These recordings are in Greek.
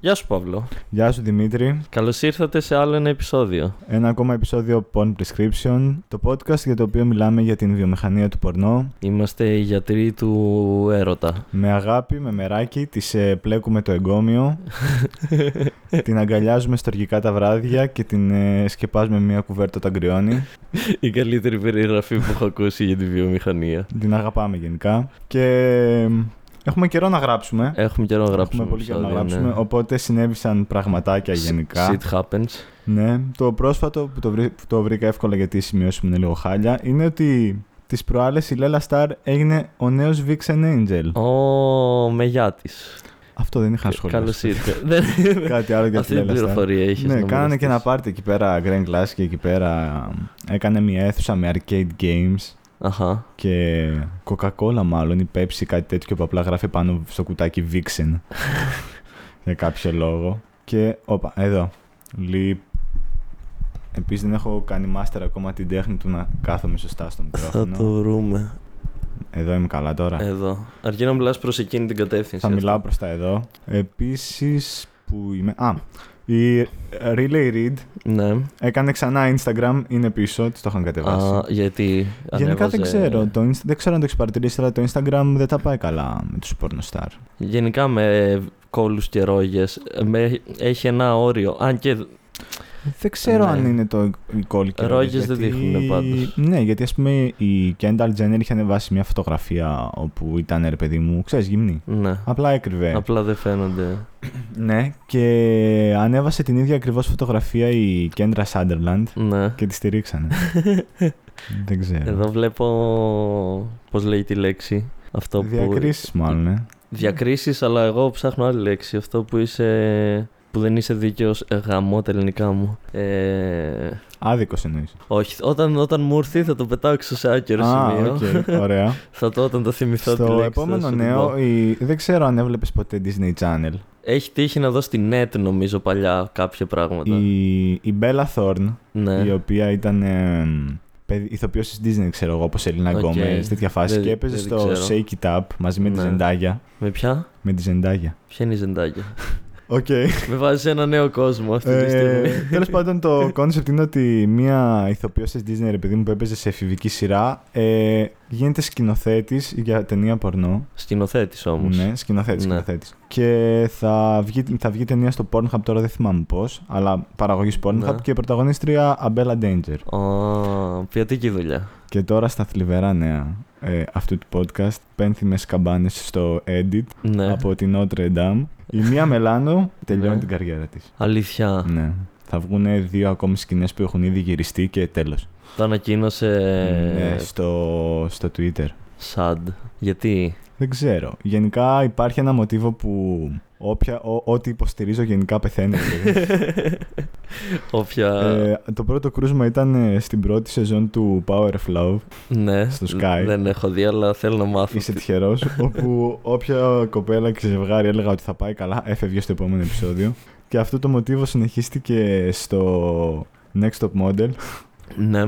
Γεια σου, Παύλο. Γεια σου Δημήτρη. Καλώς ήρθατε σε άλλο ένα επεισόδιο. Ένα ακόμα επεισόδιο Porn Prescription, το podcast για το οποίο μιλάμε για την βιομηχανία του πορνό. Είμαστε οι γιατροί του έρωτα. Με αγάπη, με μεράκι, τη ε, πλέκουμε το εγκόμιο, την αγκαλιάζουμε στοργικά τα βράδια και την ε, σκεπάζουμε μια κουβέρτα όταν κρυώνει. Η καλύτερη περιγραφή που έχω ακούσει για τη βιομηχανία. Την αγαπάμε γενικά. Και Έχουμε καιρό να γράψουμε. Έχουμε καιρό να γράψουμε. Έχουμε πολύ καιρό να επεισόδιο, γράψουμε. ναι. Οπότε συνέβησαν πραγματάκια γενικά. Shit happens. Ναι. Το πρόσφατο που το, βρή- που το βρήκα εύκολα γιατί οι σημειώσεις μου είναι λίγο χάλια είναι ότι τις προάλλες η Λέλα Σταρ έγινε ο νέος Vixen Angel. Ω, με γιά της. Αυτό δεν είχα σχολιάσει. Καλώς ήρθες. Δεν- Κάτι άλλο για τη Αυτή την Λέλα Σταρ. πληροφορία έχεις. Ναι, κάνανε και ένα πάρτι εκεί πέρα, Grand Class και εκεί πέρα έκανε μια αίθουσα με arcade games Αχα. και Coca-Cola μάλλον ή Pepsi κάτι τέτοιο που απλά γράφει πάνω στο κουτάκι Vixen για κάποιο λόγο. Και όπα, εδώ. Λιπ. Επίσης δεν έχω κάνει master ακόμα την τέχνη του να κάθομαι σωστά στο Θα μικρόφωνο. το βρούμε. Εδώ είμαι καλά τώρα. Εδώ. Αρκεί να μιλάς προς εκείνη την κατεύθυνση. Θα μιλάω αυτό. προς τα εδώ. Επίσης που είμαι... Α, η Relay Read Ναι. έκανε ξανά Instagram, είναι πίσω, της το είχαν κατεβάσει. Α, γιατί. Γενικά δεν ανέβαζε- ξέρω. Το, Insta- δεν ξέρω αν το έχεις παρατηρήσει, αλλά το Instagram δεν τα πάει καλά με τους pornostar. Γενικά με κόλους και ρόγες. Έχει ένα όριο. Αν και. Δεν ξέρω Ναι. αν είναι το η κόλλη και Ρόγες ρόγες, δεν γιατί- δείχνουν πάντως. Ναι, γιατί ας πούμε η Kendall Jenner είχε ανεβάσει μια φωτογραφία όπου ήταν ρε παιδί μου, ξέρεις, γυμνή. Ναι. Απλά έκρυβε. Απλά δεν φαίνονται. Ναι, και ανέβασε την ίδια ακριβώς φωτογραφία η Kendra Sunderland Ναι. και τη στηρίξανε. δεν ξέρω. Εδώ βλέπω. Πώς λέει τη λέξη. Αυτό που. Διακρίσεις μάλλον, ε. Διακρίσεις, αλλά εγώ ψάχνω άλλη λέξη. Αυτό που είσαι. Που δεν είσαι δίκαιος. γαμώ τα ελληνικά μου. Ε, Άδικος εννοείς. όχι, όταν, όταν μου έρθει θα το πετάξω σε άκυρο Α, σημείο. οκ, ωραία. Θα το όταν το θυμηθώ τη Στο λέξη. θα επόμενο σου την νέο, πω. η... δεν ξέρω αν έβλεπες ποτέ Disney Channel. Έχει τύχει να δω στη net νομίζω παλιά κάποια πράγματα. Η, η Bella Thorne, Ναι. η οποία ήταν ε, παιδι- ηθοποιός της Disney, ξέρω εγώ, όπως Ελίνα Οκ. Γκόμεζ, τέτοια φάση. Δεν- και έπαιζε δεν στο ξέρω. Shake It Up μαζί με τη Ναι. Ζεντάγια. Με ποια; Με τη Ζεντάγια. Ποια είναι η Ζεντάγια. Οκ. Με βάζει σε ένα νέο κόσμο αυτή τη στιγμή. Ε, Τέλος πάντων, το concept είναι ότι μία ηθοποιός της Disney, ρε παιδί μου, που έπαιζε σε εφηβική σειρά, ε, γίνεται σκηνοθέτης για ταινία πορνό. Σκηνοθέτης όμως. Ναι, σκηνοθέτης, Ναι. σκηνοθέτης. Και θα βγει, θα βγει ταινία στο Pornhub, τώρα δεν θυμάμαι πώς, αλλά παραγωγής Pornhub Ναι. και πρωταγωνίστρια Abella Danger. Α, ποιοτική δουλειά. Και τώρα στα θλιβερά νέα ε, αυτού του podcast, πένθιμες καμπάνες στο edit Ναι. από την Notre Dame. Η Μία Μελάνο τελειώνει Ναι. την καριέρα της. Αλήθεια. Ναι. Θα βγουν δύο ακόμη σκηνές που έχουν ήδη γυριστεί και τέλος. Το ανακοίνωσε. Ναι, στο, στο Twitter. Sad. Γιατί; Δεν ξέρω. Γενικά υπάρχει ένα μοτίβο που όποια, ό, ό,τι υποστηρίζω γενικά πεθαίνει. δηλαδή. Όποια. ε, το πρώτο κρούσμα ήταν ε, στην πρώτη σεζόν του Power of Love. ναι. στο Sky. Δεν έχω δει, αλλά θέλω να μάθω. Είσαι τυχερός. όπου όποια κοπέλα και ζευγάρι έλεγα ότι θα πάει καλά, έφευγε στο επόμενο επεισόδιο. Και αυτό το μοτίβο συνεχίστηκε στο Next Top Model, Ναι.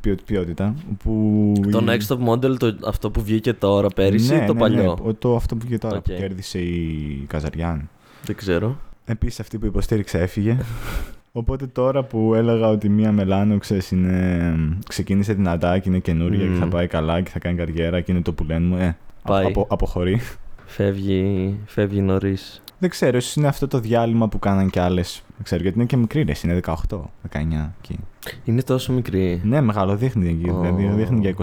ποιο- ποιότητα. Που Το η- Next Top Model, το, αυτό που βγήκε τώρα πέρυσι, ναι, το ναι, παλιό; Ναι, το, αυτό που βγήκε τώρα Οκ. που κέρδισε η Καζαριάν. Δεν ξέρω. Επίσης αυτή που υποστήριξε έφυγε. Οπότε τώρα που έλεγα ότι μία Μελάνο ξέρεις, είναι, ξεκίνησε δυνατά και είναι καινούρια και θα Μμμ. πάει καλά και θα κάνει καριέρα και είναι το που λένε μου, ε, Πάει. απο, αποχωρεί. Φεύγει, φεύγει νωρίς. Δεν ξέρω, ίσως είναι αυτό το διάλειμμα που κάναν κι άλλες. Δεν ξέρω, γιατί είναι και μικρή, ρε, είναι 18, 19 εκεί. Είναι τόσο μικρή. Ναι, μεγάλο δείχνει εκεί. Ω. Δηλαδή δείχνει για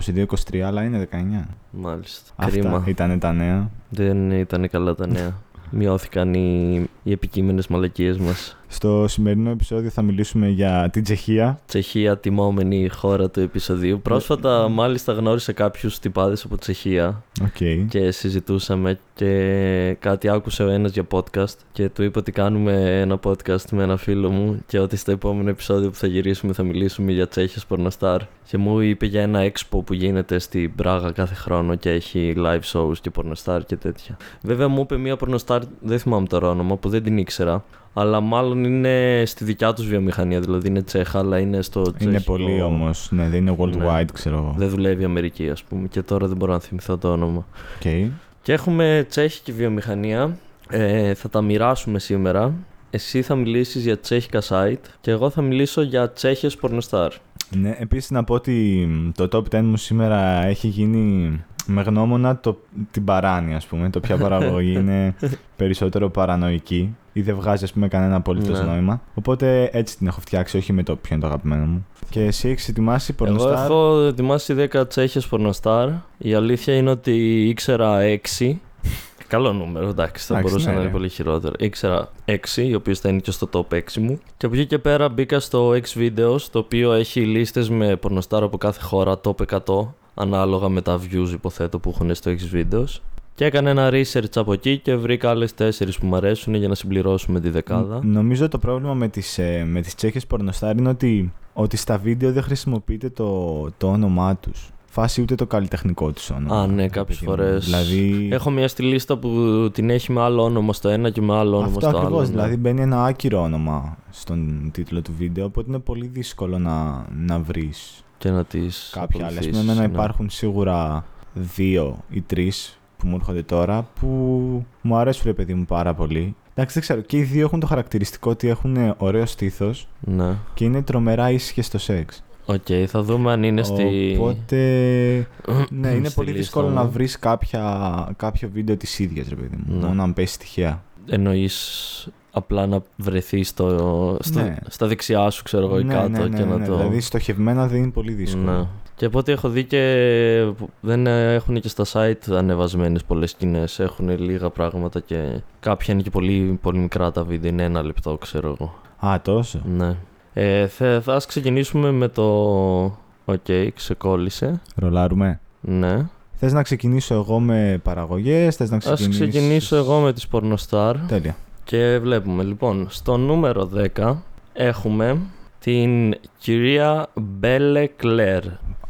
22-23, αλλά είναι 19. Μάλιστα. Αυτά Κρίμα. ήταν τα νέα. Δεν ήταν καλά τα νέα. Μειώθηκαν οι, οι επικείμενες μαλακίες μας. Στο σημερινό επεισόδιο θα μιλήσουμε για την Τσεχία. Τσεχία, τιμώμενη χώρα του επεισοδίου. Πρόσφατα, μάλιστα, γνώρισα κάποιους τυπάδες από Τσεχία Οκ. και συζητούσαμε και κάτι άκουσε ο ένας για podcast και του είπα ότι κάνουμε ένα podcast με ένα φίλο μου και ότι στο επόμενο επεισόδιο που θα γυρίσουμε θα μιλήσουμε για Τσέχες Πορνοστάρ και μου είπε για ένα expo που γίνεται στην Πράγα κάθε χρόνο και έχει live shows και Πορνοστάρ και τέτοια. Βέβαια μου είπε μία Πορνοστάρ, δεν θυμάμαι τώρα όνομα, που δεν την ήξερα αλλά μάλλον είναι στη δικιά τους βιομηχανία, δηλαδή είναι Τσέχα αλλά είναι στο Είναι τσέχικο- πολύ όμως. Ναι, δεν είναι worldwide, ξέρω εγώ. Δεν δουλεύει η Αμερική ας πούμε και τώρα δεν μπορώ να θυμηθώ το όνομα. Οκ. Και έχουμε τσέχικη βιομηχανία Ε, θα τα μοιράσουμε σήμερα. Εσύ θα μιλήσεις για τσέχικα site και εγώ θα μιλήσω για τσέχες πορνοστάρ. Ναι, επίσης να πω ότι το top 10 μου σήμερα έχει γίνει με γνώμονα το, την παράνοια, ας πούμε. Το ποια παραγωγή είναι περισσότερο παρανοϊκή ή δεν βγάζει, ας πούμε, κανένα απολύτως Ναι. νόημα. Οπότε έτσι την έχω φτιάξει, όχι με το ποιο είναι το αγαπημένο μου. Και εσύ έχεις ετοιμάσει Εγώ πορνοστάρ; έχω ετοιμάσει 10 τσέχες πορνοστάρ. Η αλήθεια είναι ότι ήξερα 6. Καλό νούμερο, εντάξει, θα Εντάξει, μπορούσε ναι, να είναι ρε. πολύ χειρότερο. Ήξερα 6, οι οποίες θα είναι και στο top 6 μου. Και από εκεί και πέρα μπήκα στο X Videos, το οποίο έχει λίστες με πορνοστάρ από κάθε χώρα, top 100, ανάλογα με τα views υποθέτω που έχουν στο X Videos. Και έκανα ένα research από εκεί και βρήκα άλλες 4 που μου αρέσουν για να συμπληρώσουμε τη δεκάδα. Ν- Νομίζω το πρόβλημα με τις, ε, με τις τσέχες πορνοστάρ είναι ότι, ότι στα βίντεο δεν χρησιμοποιείται το, το όνομά τους. Φάση ούτε το καλλιτεχνικό τους όνομα. Α, ναι, ρε κάποιες παιδί μου. φορές. Δηλαδή, Έχω μια στη λίστα που την έχει με άλλο όνομα στο ένα και με άλλο όνομα αυτό στο άλλο. ακριβώς. ναι. Δηλαδή μπαίνει ένα άκυρο όνομα στον τίτλο του βίντεο, οπότε είναι πολύ δύσκολο να, να βρεις Και να τις κάποια άλλα. Ας πούμε, ακολουθήσεις, εμένα ναι. υπάρχουν σίγουρα δύο ή τρεις που μου έρχονται τώρα που μου αρέσουν ρε παιδί μου πάρα πολύ. Εντάξει, δεν ξέρω. Και οι δύο έχουν το χαρακτηριστικό ότι έχουν ωραίο στήθος Ναι. και είναι τρομερά ήσυχες στο σεξ. Οκ, θα δούμε αν είναι στη. Οπότε. ναι, είναι στη πολύ λίστα δύσκολο μου. να βρεις κάποιο βίντεο της ίδιας, ρε παιδί μου. Ναι. Μόνο αν πέσει τυχαία. Εννοείς απλά να βρεθείς στο, στο, Ναι. στα δεξιά σου, ξέρω εγώ, ή ναι, κάτω ναι, ναι, και να ναι, το. Δηλαδή στοχευμένα δεν είναι πολύ δύσκολο. Ναι. Και από ό,τι έχω δει και δεν έχουν και στα site ανεβασμένες πολλές σκηνές. Έχουν λίγα πράγματα και κάποια είναι και πολύ, πολύ μικρά τα βίντεο. Είναι ένα λεπτό, ξέρω εγώ. Α, τόσο. Ναι. Ε, θα, θα ας ξεκινήσουμε με το... Οκ, ξεκόλλησε. Ρολάρουμε. Ναι. Θες να ξεκινήσω εγώ με παραγωγές, θες να Ας ξεκινήσω. ξεκινήσω εγώ με τις πορνοστάρ. Τέλεια. Και βλέπουμε λοιπόν στο νούμερο 10 έχουμε την κυρία Μπέλε Κλέρ.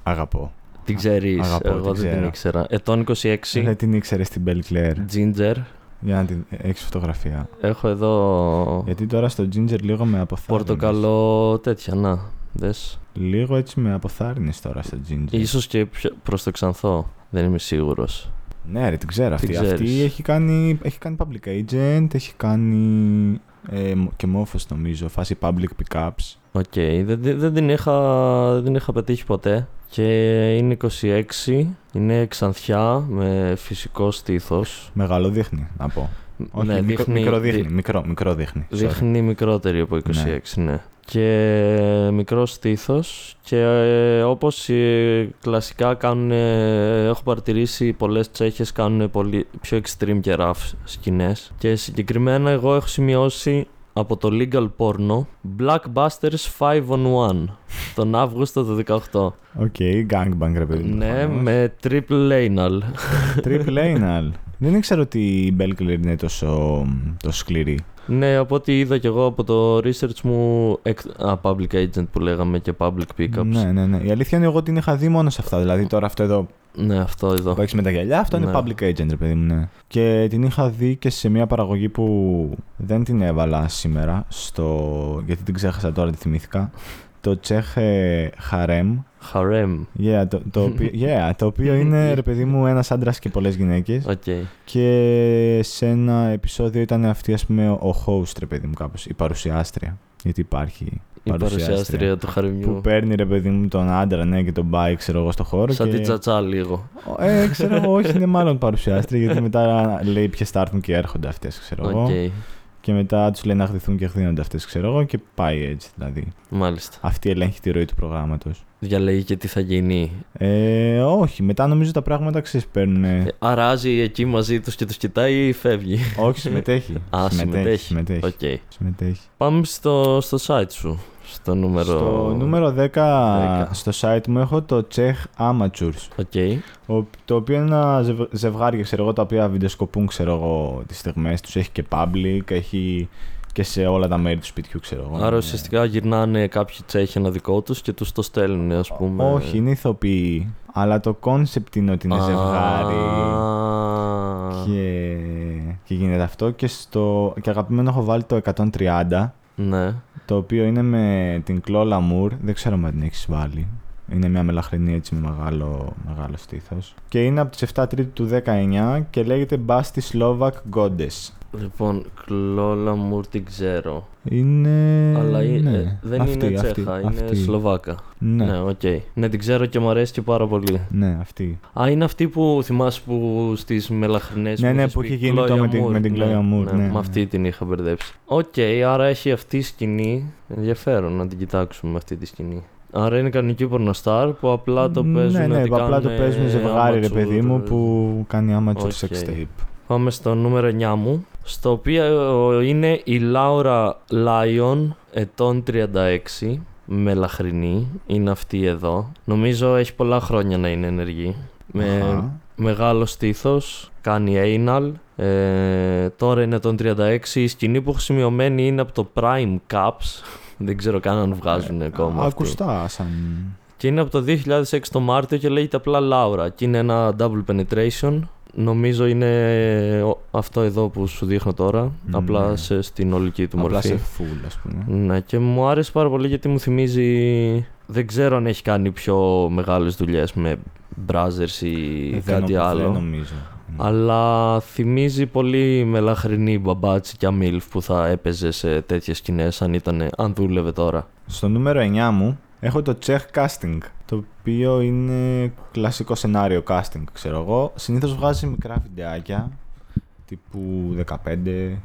Αγαπώ. Την ξέρεις, αγαπώ, εγώ την δεν την ξέρω. ήξερα. Ετών 26, Δεν την ήξερες στην Belle Claire. Ginger. Για να την έχεις φωτογραφία. Έχω εδώ Γιατί τώρα στο Ginger λίγο με αποθάρρυνες. πορτοκαλό τέτοια, να, δες. Λίγο έτσι με αποθάρρυνες τώρα στο Ginger. Ίσως και πιο- προς το ξανθό, δεν είμαι σίγουρος. Ναι, ρε, την ξέρω αυτή. Την Αυτή ξέρεις. έχει κάνει, έχει κάνει public agent, έχει κάνει ε, μ- και μόφος νομίζω, φάση public pickups. OK, δεν, δεν, δεν την είχα, δεν την είχα πετύχει ποτέ. Και είναι 26, είναι ξανθιά με φυσικό στήθος. Μεγάλο δείχνει, να πω. Όχι, ναι, μικρό, δείχνει, μικρό δει- δείχνει, μικρό, μικρό δείχνει. Sorry. Δείχνει μικρότερη από 26, ναι. Και μικρό στήθος και ε, όπως ε, κλασικά κάνουν, ε, έχω παρατηρήσει πολλές τσέχες κάνουν πολύ πιο extreme και rough σκηνές και συγκεκριμένα εγώ έχω σημειώσει από το Legal Porno Blackbusters 5 on 1 τον Αύγουστο του 18. OK, gangbang ρε παιδί μου. ναι, προφανώς. με triple anal. Triple anal. Δεν ήξερα ότι η Belle Claire είναι τόσο, τόσο σκληρή. Ναι, από ό,τι είδα και εγώ από το research μου, εκ- α, public agent που λέγαμε και public pickups. Ναι, ναι, ναι. Η αλήθεια είναι εγώ την είχα δει μόνο σε αυτά. Δηλαδή τώρα αυτό εδώ Ναι, αυτό εδώ. που έχεις με τα γυαλιά, αυτό είναι Ναι. public agent, ρε παιδί μου. Ναι. Και την είχα δει και σε μια παραγωγή που δεν την έβαλα σήμερα. Στο... Γιατί την ξέχασα τώρα, τη θυμήθηκα. Το Τσέχ ε, Harem. Harem. Yeah, το, το, οποίο, yeah, το οποίο είναι ρε παιδί μου ένας άντρας και πολλές γυναίκες. Οκ. Και σε ένα επεισόδιο ήταν αυτή, ας πούμε, ο host, ρε παιδί μου, κάπως. Η παρουσιάστρια. Γιατί υπάρχει. Η παρουσιάστρια του Που χαρεμιού. παίρνει ρε παιδί μου τον άντρα, ναι, και τον πάει, ξέρω εγώ, στο χώρο. Σαν και... την τσατσά λίγο. Ε, ξέρω εγώ, όχι, είναι μάλλον παρουσιάστρια, γιατί μετά λέει ποιες θα έρθουν και έρχονται αυτές, ξέρω εγώ. Οκ. Και μετά τους λέει να γδυθούν και γδύνονται αυτές, ξέρω εγώ, και πάει έτσι δηλαδή. Μάλιστα. Αυτή ελέγχει τη ροή του προγράμματος. Διαλέγει και τι θα γίνει. Ε, όχι, μετά νομίζω τα πράγματα ξεσπέρνουν. Ε, Αράζει εκεί μαζί τους και τους κοιτάει ή φεύγει. όχι, συμμετέχει. Α, συμμετέχει. συμμετέχει. Οκ. συμμετέχει. Πάμε στο, στο site σου. Στο νούμερο. Στο νούμερο 10, 10. στο site μου έχω το Czech Amateurs. OK. ο- Το οποίο είναι ένα ζευ- ζευγάρι, ξέρω εγώ, τα οποία βιντεοσκοπούν, ξέρω εγώ, τις στιγμές τους. Έχει και public, έχει και σε όλα τα μέρη του σπιτιού, ξέρω εγώ. Άρα Ε, ουσιαστικά γυρνάνε κάποιοι τσέχοι ένα δικό τους και τους το στέλνουν, ας πούμε. Όχι, είναι ηθοποιοί. Αλλά το concept είναι ότι είναι ζευγάρι. Α, Και, και γίνεται αυτό. Και, στο, και αγαπημένο έχω βάλει το 130. Ναι. Το οποίο είναι με την Chloe Lamour. Δεν ξέρω αν την έχεις βάλει. Είναι μια μελαχρινή έτσι με μεγάλο, μεγάλο στήθος. Και είναι από τις 7 Τρίτου του 19 και λέγεται Busty Slovak Goddess. Λοιπόν, Chloe Lamour την ξέρω. Είναι. Αλλά ε, ναι. δεν αυτή, είναι αυτή, Τσέχα, είναι αυτή. Σλοβάκα. Ναι, Ναι, οκ. Ναι, την ξέρω και μου αρέσει και πάρα πολύ. ναι, αυτή. Α, είναι αυτή που θυμάσαι που στις μελαχρινές. Ναι, ναι, που είχε γίνει το με την- με την Gloria Moore, ναι, με ναι. αυτή την είχα μπερδέψει. Οκ, άρα έχει αυτή η σκηνή. Ενδιαφέρον να την κοιτάξουμε αυτή τη σκηνή. Άρα είναι κανονική πορνοστάρ που απλά το παίζουν. Ναι, ναι, ότι που απλά το κάνουνε παίζουν ζευγάρι, ρε amateur. παιδί μου, που κάνει amateur OK. sex tape. Πάμε στο νούμερο 9 μου. Στο οποίο είναι η Laura Lion, ετών 36, μελαχρινή. Είναι αυτή εδώ. Νομίζω έχει πολλά χρόνια να είναι ενεργή. Με Αχα. μεγάλο στήθος, κάνει anal. Ε, τώρα είναι ετών 36. Η σκηνή που έχω σημειωμένη είναι από το Prime Cups. Δεν ξέρω καν αν βγάζουν ακόμα. αυτοί. Ακουστά σαν. Και είναι από το 2006 το Μάρτιο και λέγεται απλά Laura. Και είναι ένα double penetration. Νομίζω είναι ο- αυτό εδώ που σου δείχνω τώρα. Ναι. Απλά σε, στην ολική του Απλά μορφή. σε full, ας πούμε. Ναι, και μου άρεσε πάρα πολύ γιατί μου θυμίζει. Δεν ξέρω αν έχει κάνει πιο μεγάλες δουλειές με browsers ή Ε, δεν κάτι νο- άλλο. Δεν νομίζω. Αλλά θυμίζει πολύ μελαχρινή μπαμπάτσι και αμίλφ που θα έπαιζε σε τέτοιες σκηνές αν, ήταν, αν δούλευε τώρα. Στο νούμερο 9 μου έχω το Czech Casting, το οποίο είναι κλασικό σενάριο casting, ξέρω εγώ. Συνήθως βγάζει μικρά βιντεάκια, τύπου 15.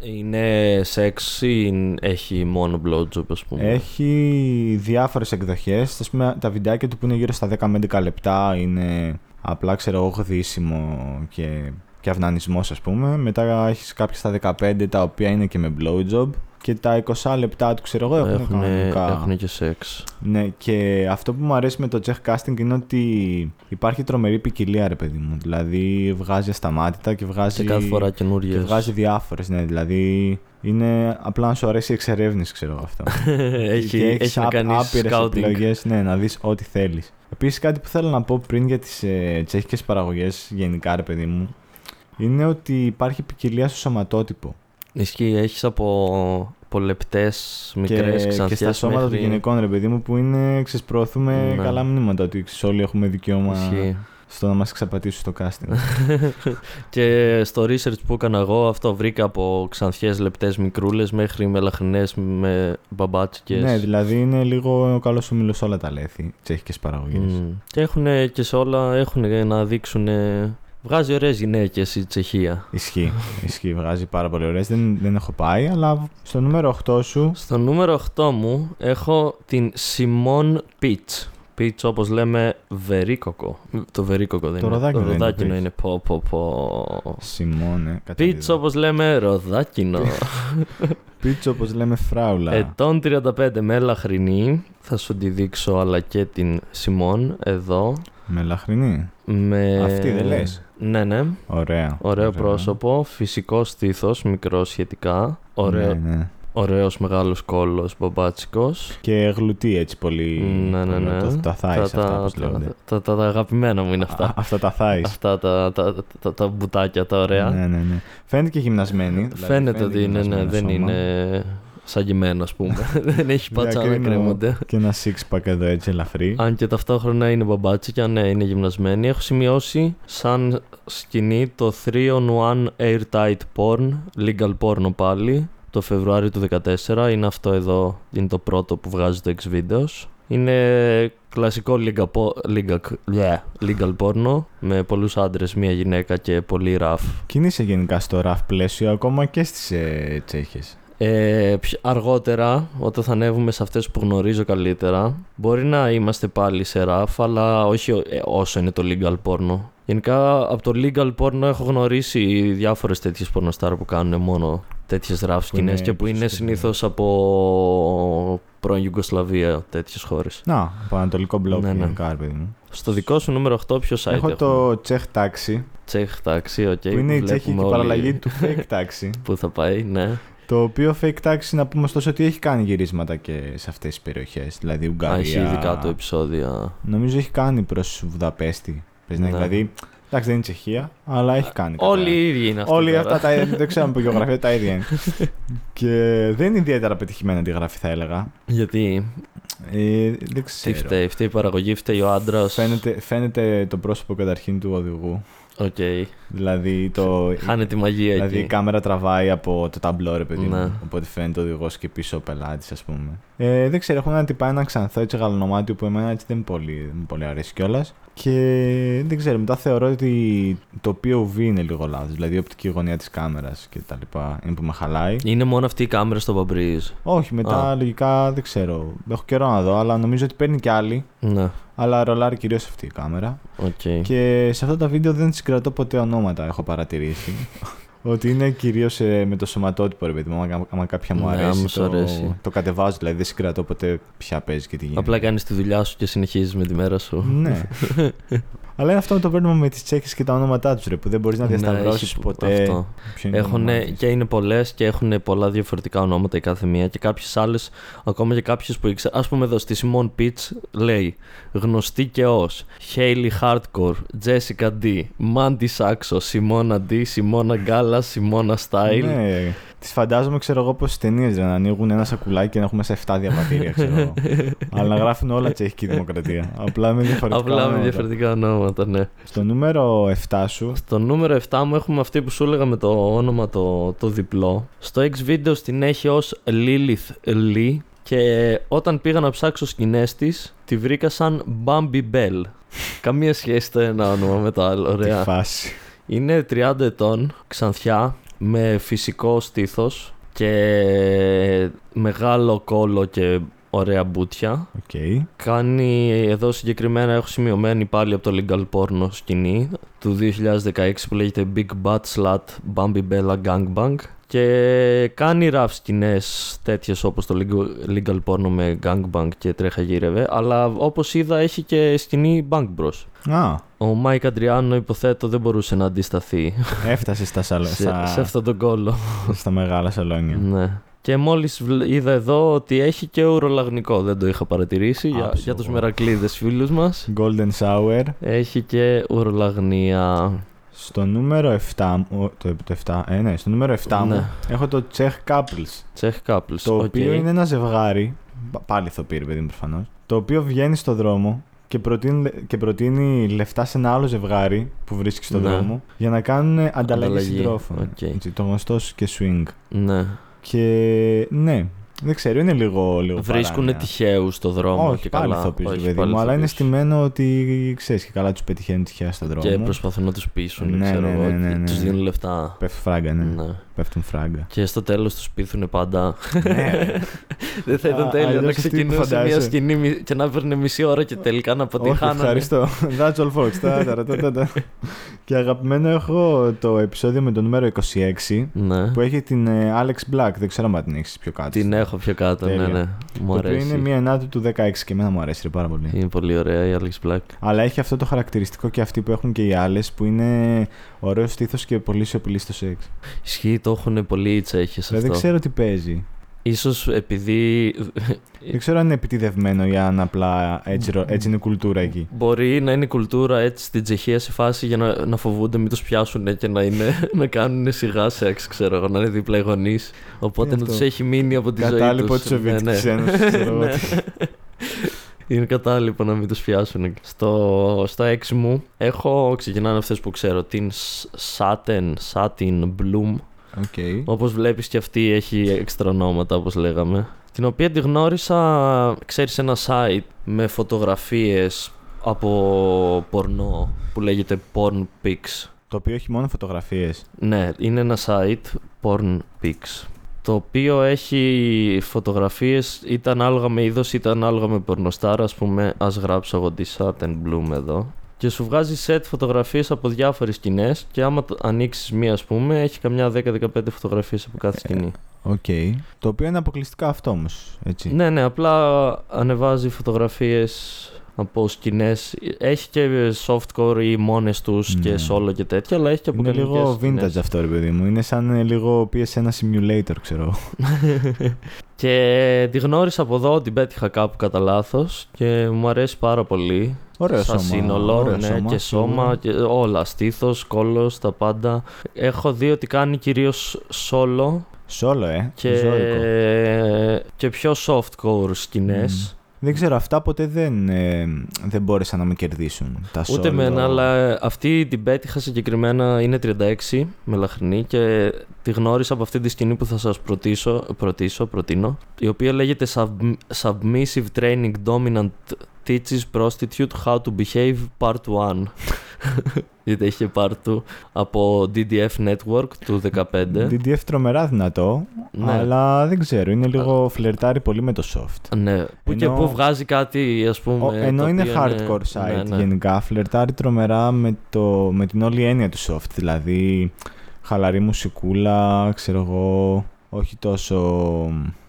Είναι σεξ ή έχει μόνο blowjob ας πούμε. Έχει διάφορες εκδοχές, ας πούμε τα βιντεάκια του που είναι γύρω στα 10 με 11 λεπτά είναι απλά ξέρω εγώ γδύσιμο και, και αυνανισμός ας πούμε. Μετά έχεις κάποια στα 15 τα οποία είναι και με blowjob και τα 20 λεπτά του ξέρω εγώ έχουν Έχουν, κανονικά. έχουν και σεξ. Ναι, και αυτό που μου αρέσει με το Czech Casting είναι ότι υπάρχει τρομερή ποικιλία, ρε παιδί μου. Δηλαδή βγάζει ασταμάτητα και βγάζει. Και κάθε φορά και καινούριε. βγάζει διάφορες, ναι. Δηλαδή είναι απλά να σου αρέσει η εξερεύνηση, ξέρω εγώ αυτό. έχει, και έχεις έχει να άπ- κάνεις άπειρες scouting. επιλογές, ναι, να δεις ό,τι θέλεις. Επίσης κάτι που θέλω να πω πριν για τις ε, τσέχικες παραγωγές γενικά, ρε παιδί μου, είναι ότι υπάρχει ποικιλία στο σωματότυπο. Ισχύει, έχεις από, από λεπτέ, μικρές, και, και ξανθιές στα σώματα μέχρι... των γυναικών, ρε παιδί μου, που είναι, ξέρεις, προωθούμε Ναι. καλά μνήματα ότι ξέρεις, όλοι έχουμε δικαίωμα Ισχύει. στο να μας εξαπατήσουν στο casting. και στο research που έκανα εγώ, αυτό βρήκα από ξανθιές λεπτές μικρούλες μέχρι μελαχρινές με μπαμπάτσικες. ναι, δηλαδή είναι λίγο ο καλός όμιλος σε όλα τα λέθη, τσέχικες παραγωγές. Μμ. Και έχουν και σε όλα έχουν να δείξουν. Βγάζει ωραίες γυναίκες η Τσεχία. Ισχύει, ισχύει, βγάζει πάρα πολύ ωραίες. Δεν, δεν έχω πάει, αλλά στο νούμερο 8 σου Στο νούμερο 8 μου έχω την Simone Peach. Peach όπως λέμε βερίκοκο. Το βερίκοκο δεν Το είναι. ροδάκινο το δεν είναι το ροδάκινο peach. είναι πω πω πω. Σιμώνε. Peach όπως λέμε ροδάκινο. Πίτσο όπως λέμε φράουλα. Ετών 35 μελαχρινή. Θα σου τη δείξω αλλά και την Simone εδώ. Με λαχρινή. Με... Αυτή δεν λες; Ναι, ναι. Ωραία. Ωραίο πρόσωπο, φυσικό στήθος, μικρό σχετικά. Ωραίο, Ναι, ναι. Ωραίος μεγάλος κόλλος, μπαμπάτσικος. Και γλουτί έτσι πολύ. Ναι, ναι, ναι. Τα, τα thighs Τα- αυτά τα- πώς τα- λέγονται. τα- τα- Τα αγαπημένα μου είναι Α, αυτά. αυτά τα thighs. Αυτά τα, τα, τα, τα μπουτάκια τα ωραία. Ναι, ναι, ναι. Φαίνεται και γυμνασμένη. δηλαδή Φαίνεται ότι είναι, ναι, γυμνασμένο δεν σώμα. Είναι σαγημένο, ας πούμε. δεν έχει πατσά να Διακρίνω κρέμονται. Και ένα six pack εδώ έτσι ελαφρύ. Αν και ταυτόχρονα είναι μπαμπάτσικια, ναι, είναι γυμνασμένη. Έχω σημειώσει σαν σκηνή το 3 on 1 airtight porn, legal porno πάλι, το Φεβρουάριο του 2014. Είναι αυτό εδώ, είναι το πρώτο που βγάζει το X-Videos. Είναι κλασικό legal, po- legal, yeah, legal porno με πολλούς άντρες, μία γυναίκα και πολύ rough. Κινείσαι γενικά στο ραφ πλαίσιο ακόμα και στις ε, Τσέχες; Ε, πιο- αργότερα, όταν θα ανέβουμε σε αυτές που γνωρίζω καλύτερα, μπορεί να είμαστε πάλι σε rough, αλλά όχι ε, όσο είναι το legal porno. Γενικά, από το legal porno έχω γνωρίσει διάφορες τέτοιες πορνοστάρ που κάνουν μόνο τέτοιες rough σκηνές είναι και που είναι πιο συνήθως από πρώην Ιουγκοσλαβία τέτοιες χώρες. Να, από Ανατολικό μπλοκ Ναι, ναι. γενικά, ρε παιδί μου. Στο δικό σου νούμερο 8 ποιο site Έχω έχουμε; το Czech Taxi, Czech Taxi, οκ. που είναι η βλέπουμε τσέχικη όλοι παραλλαγή του Fake Taxi. Που θα πάει, ναι. Το οποίο Fake Taxi να πούμε ωστόσο ότι έχει κάνει γυρίσματα και σε αυτές τις περιοχές. Δηλαδή Α, Ουγγαρία. έχει ειδικά το επεισόδιο. Νομίζω έχει κάνει προς Βουδαπέστη. Πες να έχει, Ναι. Δηλαδή, εντάξει δεν είναι Τσεχία, αλλά έχει κάνει. Όλοι κάποια- οι ίδιοι είναι αυτοί. Όλοι τώρα. αυτά τα δεν ξέρω από γεωγραφία τα ίδια είναι. και δεν είναι ιδιαίτερα πετυχημένη αντιγραφή θα έλεγα. Γιατί; Ε, δεν τι ξέρω. φταίει, φταίει η παραγωγή, φταίει ο άντρας. Φαίνεται, φαίνεται το πρόσωπο καταρχήν του οδηγού. Οκ. Δηλαδή, το, Χάνει τη μαγεία δηλαδή η εκεί. κάμερα τραβάει από το ταμπλό, ρε παιδί Ναι. μου. Οπότε φαίνεται ο οδηγός και πίσω ο πελάτης, ας πούμε. Ε, δεν ξέρω, έχουν ένα τυπά ένα ξανθό έτσι γαλανομάτι που εμένα έτσι δεν μου πολύ, δεν μου πολύ αρέσει κιόλας. Και δεν ξέρω, μετά θεωρώ ότι το POV είναι λίγο λάθος. Δηλαδή η οπτική γωνία της κάμερας και τα λοιπά είναι που με χαλάει. Είναι μόνο αυτή η κάμερα στο παρμπρίζ. Όχι, μετά Α. λογικά δεν ξέρω. Έχω καιρό να δω, αλλά νομίζω ότι παίρνει κι άλλη. Ναι. Αλλά ρολάρει κυρίως αυτή η κάμερα. Οκ. Και σε αυτά τα βίντεο δεν συγκρατώ ποτέ ονόματα, έχω παρατηρήσει. ότι είναι κυρίως με το σωματότυπο, ρε παιδί μου. Άμα, άμα κάποια μου Ναι, αρέσει, άμα σου το, αρέσει. το κατεβάζω. Δηλαδή δεν συγκρατώ ποτέ ποια παίζει και τι γίνεται. Απλά κάνεις τη δουλειά σου και συνεχίζεις με τη μέρα σου. Ναι. Αλλά είναι αυτό που το παίρνουμε με τις τσέχες και τα ονόματά τους, ρε, που δεν μπορείς να Ναι, διασταυρώσεις έχει ποτέ. αυτό. ποιο είναι το Έχουν όνομά της. και είναι πολλές και έχουν πολλά διαφορετικά ονόματα η κάθε μία και κάποιες άλλες, ακόμα και κάποιες που ήξερα. Α πούμε εδώ στη Simone Pitch λέει γνωστή και ως Hailey Hardcore, Jessica D, Mandy Saxo, Simona D, Simona Gala, Simona Style. Ναι, τις φαντάζομαι, ξέρω εγώ, πως στι ταινίε να ανοίγουν ένα σακουλάκι και να έχουμε σε 7 διαβατήρια, ξέρω εγώ. Αλλά να γράφουν όλα τσεχική δημοκρατία. Απλά με διαφορετικά. Απλά με ονόματα. διαφορετικά ονόματα, ναι. Στο νούμερο 7 σου. Στο νούμερο 7 μου έχουμε αυτή που σου έλεγα με το όνομα το, το διπλό. Στο X video την έχει ως Lilith Lee και όταν πήγα να ψάξω σκηνές της τη βρήκα σαν Bambi Bell. Καμία σχέση το ένα όνομα με το άλλο, Τη ωραία. φάση. Είναι 30 ετών, ξανθιά, με φυσικό στήθος και μεγάλο κώλο και ωραία μπούτια. Οκ. Κάνει εδώ συγκεκριμένα έχω σημειωμένη πάλι από το legal porno σκηνή του 2016 που λέγεται Big Butt Slut Bambi Bella Gangbang και κάνει rough σκηνές τέτοιες όπως το legal- legal porno με gangbang και τρέχα γύρευε αλλά όπως είδα έχει και σκηνή bang bros. Α, Ο Μάικ Αντριάνο υποθέτω δεν μπορούσε να αντισταθεί έφτασε στα, σαλο... σε, στα... σε αυτόν τον κώλο. στα μεγάλα σαλόνια. ναι. Και μόλις βλ- είδα εδώ ότι έχει και ουρολαγνικό, δεν το είχα παρατηρήσει για, Άψογο. για τους μερακλείδες φίλους μας. Golden Shower. Έχει και ουρολαγνία. Στο νούμερο 7. ο- Το, το 7. Ε, ναι, στο νούμερο 7 Ναι. μου έχω το Czech Couples. Czech couples. Το οκ. οποίο είναι ένα ζευγάρι. πα- Πάλι ηθοποιοί, ρε παιδί μου προφανώς. Το οποίο βγαίνει στο δρόμο και προτείνει, και προτείνει λεφτά σε ένα άλλο ζευγάρι που βρίσκει στον Ναι. δρόμο για να κάνουν ανταλλαγή Ανταλλαγή, συντρόφων. οκ. Έτσι, το γνωστό και swing. Ναι. Και ναι, δεν ξέρω, είναι λίγο. λίγο Βρίσκουν παράνοια. τυχαίους στο δρόμο Όχι, και πάλι καλά. ηθοποιοί, Όχι, ρε παιδί πάλι μου, αλλά είναι ηθοποιοί. στημένο ότι ξέρεις και καλά τους πετυχαίνουν τυχαία στον δρόμο. Και προσπαθούν να τους πείσουν. Ναι, ξέρω ναι, εγώ, ναι, ναι, ναι. Τους δίνουν λεφτά. Πέφτουν φράγκα, ναι. Ναι. Πέφτουν φράγκα. Και στο τέλος τους πείθουν πάντα. ναι. Δεν θα ήταν Α, τέλειο αλλιώς να τι που ξεκινούσε μια φαντάζεσαι. σκηνή μι- και να παίρνει μισή ώρα και τελικά να Όχι, αποτυχάνανε. ευχαριστώ. That's all folks. Τα, τα, τα, τα, τα. Και αγαπημένο έχω το επεισόδιο με το νούμερο 26 Ναι. που έχει την ε, Alex Black. Δεν ξέρω αν την έχεις πιο κάτω. Την έχω πιο κάτω, ναι, Τέλεια. ναι. Μου Το οποίο αρέσει. είναι μία ενάτη του 16 και εμένα μου αρέσει ρε, πάρα πολύ. Είναι πολύ ωραία η Alex Black. Αλλά έχει αυτό το χαρακτηριστικό και αυτοί που έχουν και οι άλλες που είναι ωραίο στήθος και πολύ σιωπηλής στο σεξ. Ισχύει, το έχουν πολύ οι Τσέχες αυτό. Δηλαδή δεν ξέρω τι παίζει. Ίσως επειδή Δεν ξέρω αν είναι επιτιδευμένο ή αν απλά έτσι, ρο- έτσι είναι κουλτούρα εκεί. μπορεί να είναι η κουλτούρα έτσι στην Τσεχία σε φάση για να, να φοβούνται μην τους πιάσουν και να, είναι, να κάνουν σιγά σεξ, ξέρω εγώ, να είναι δίπλα οι γονείς. Οπότε Τι να αυτό; τους έχει μείνει από τη ζωή τους. Κατάλοιπο της Σοβιετικής Ένωσης. ξέρω εγώ Ναι. τι. Είναι κατάλοιπο να μην τους πιάσουν. Στο, στο 6 μου έχω, ξεκινάνε αυτές που ξέρω, την Satin, Satin Bloom. Οκ. Όπως βλέπεις και αυτή έχει έξτρα ονόματα όπως λέγαμε. Την οποία τη γνώρισα, ξέρεις, ένα site με φωτογραφίες από πορνό που λέγεται Porn Pics. Το οποίο έχει μόνο φωτογραφίες. Ναι, είναι ένα site Porn Pics. Το οποίο έχει φωτογραφίες είτε ανάλογα με είδος είτε ανάλογα με πορνοστάρα. Ας πούμε, ας γράψω εγώ τη Satin Bloom εδώ. Και σου βγάζει set φωτογραφίες από διάφορες σκηνές και άμα το ανοίξεις μία ας πούμε έχει καμιά 10-15 φωτογραφίες από κάθε σκηνή. Οκ. Το οποίο είναι αποκλειστικά αυτό όμως. Έτσι. Ναι, ναι, απλά ανεβάζει φωτογραφίες από σκηνές. Έχει και softcore ή μόνες τους και Ναι. solo και τέτοια, αλλά έχει και Είναι λίγο αποκαλυπτικές vintage σκηνές. αυτό, ρε παιδί μου. Είναι σαν ε, λίγο πήγε σε ένα simulator, ξέρω. Και τη γνώρισα από εδώ, την πέτυχα κάπου κατά λάθος και μου αρέσει πάρα πολύ. Ωραίο Σαν σώμα. σύνολο, ωραίο ναι, σώμα, και σίγουρα. σώμα, και όλα. Στήθος, κώλος, τα πάντα. Έχω δει ότι κάνει κυρίως solo Σόλο, ε. και, Ζώρικο. και πιο softcore σκηνές Δεν ξέρω, αυτά ποτέ δεν, ε, δεν μπόρεσαν να με κερδίσουν. Τα Ούτε solo. εμένα, αλλά αυτή την πέτυχα συγκεκριμένα είναι 36 μελαχρινή και τη γνώρισα από αυτή τη σκηνή που θα σας προτίσω, προτίσω, προτείνω, η οποία λέγεται Sub- Submissive Training Dominant Teaches Prostitute How to Behave Part 1. Γιατί είχε part 2 από DDF Network του 15. DDF τρομερά δυνατό, Ναι. αλλά δεν ξέρω, είναι λίγο φλερτάρει πολύ με το soft. Ναι, που και Ενώ- που βγάζει κάτι, ας πούμε. Ο- ενώ το είναι οποίο hardcore site ναι, ναι. γενικά, φλερτάρει τρομερά με, το, με την όλη έννοια του soft. Δηλαδή, χαλαρή μουσικούλα, ξέρω εγώ, όχι τόσο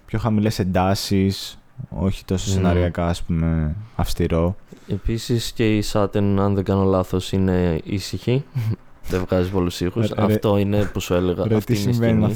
πιο χαμηλές εντάσεις, όχι τόσο Μμμ. σεναριακά, ας πούμε, αυστηρό. Επίσης και η Saturn, αν δεν κάνω λάθος, είναι ήσυχη. δεν βγάζει πολλούς ήχους. Ρε- ρε- Αυτό είναι που σου έλεγα. Ρε, αυτή τι είναι η συμβαίνει με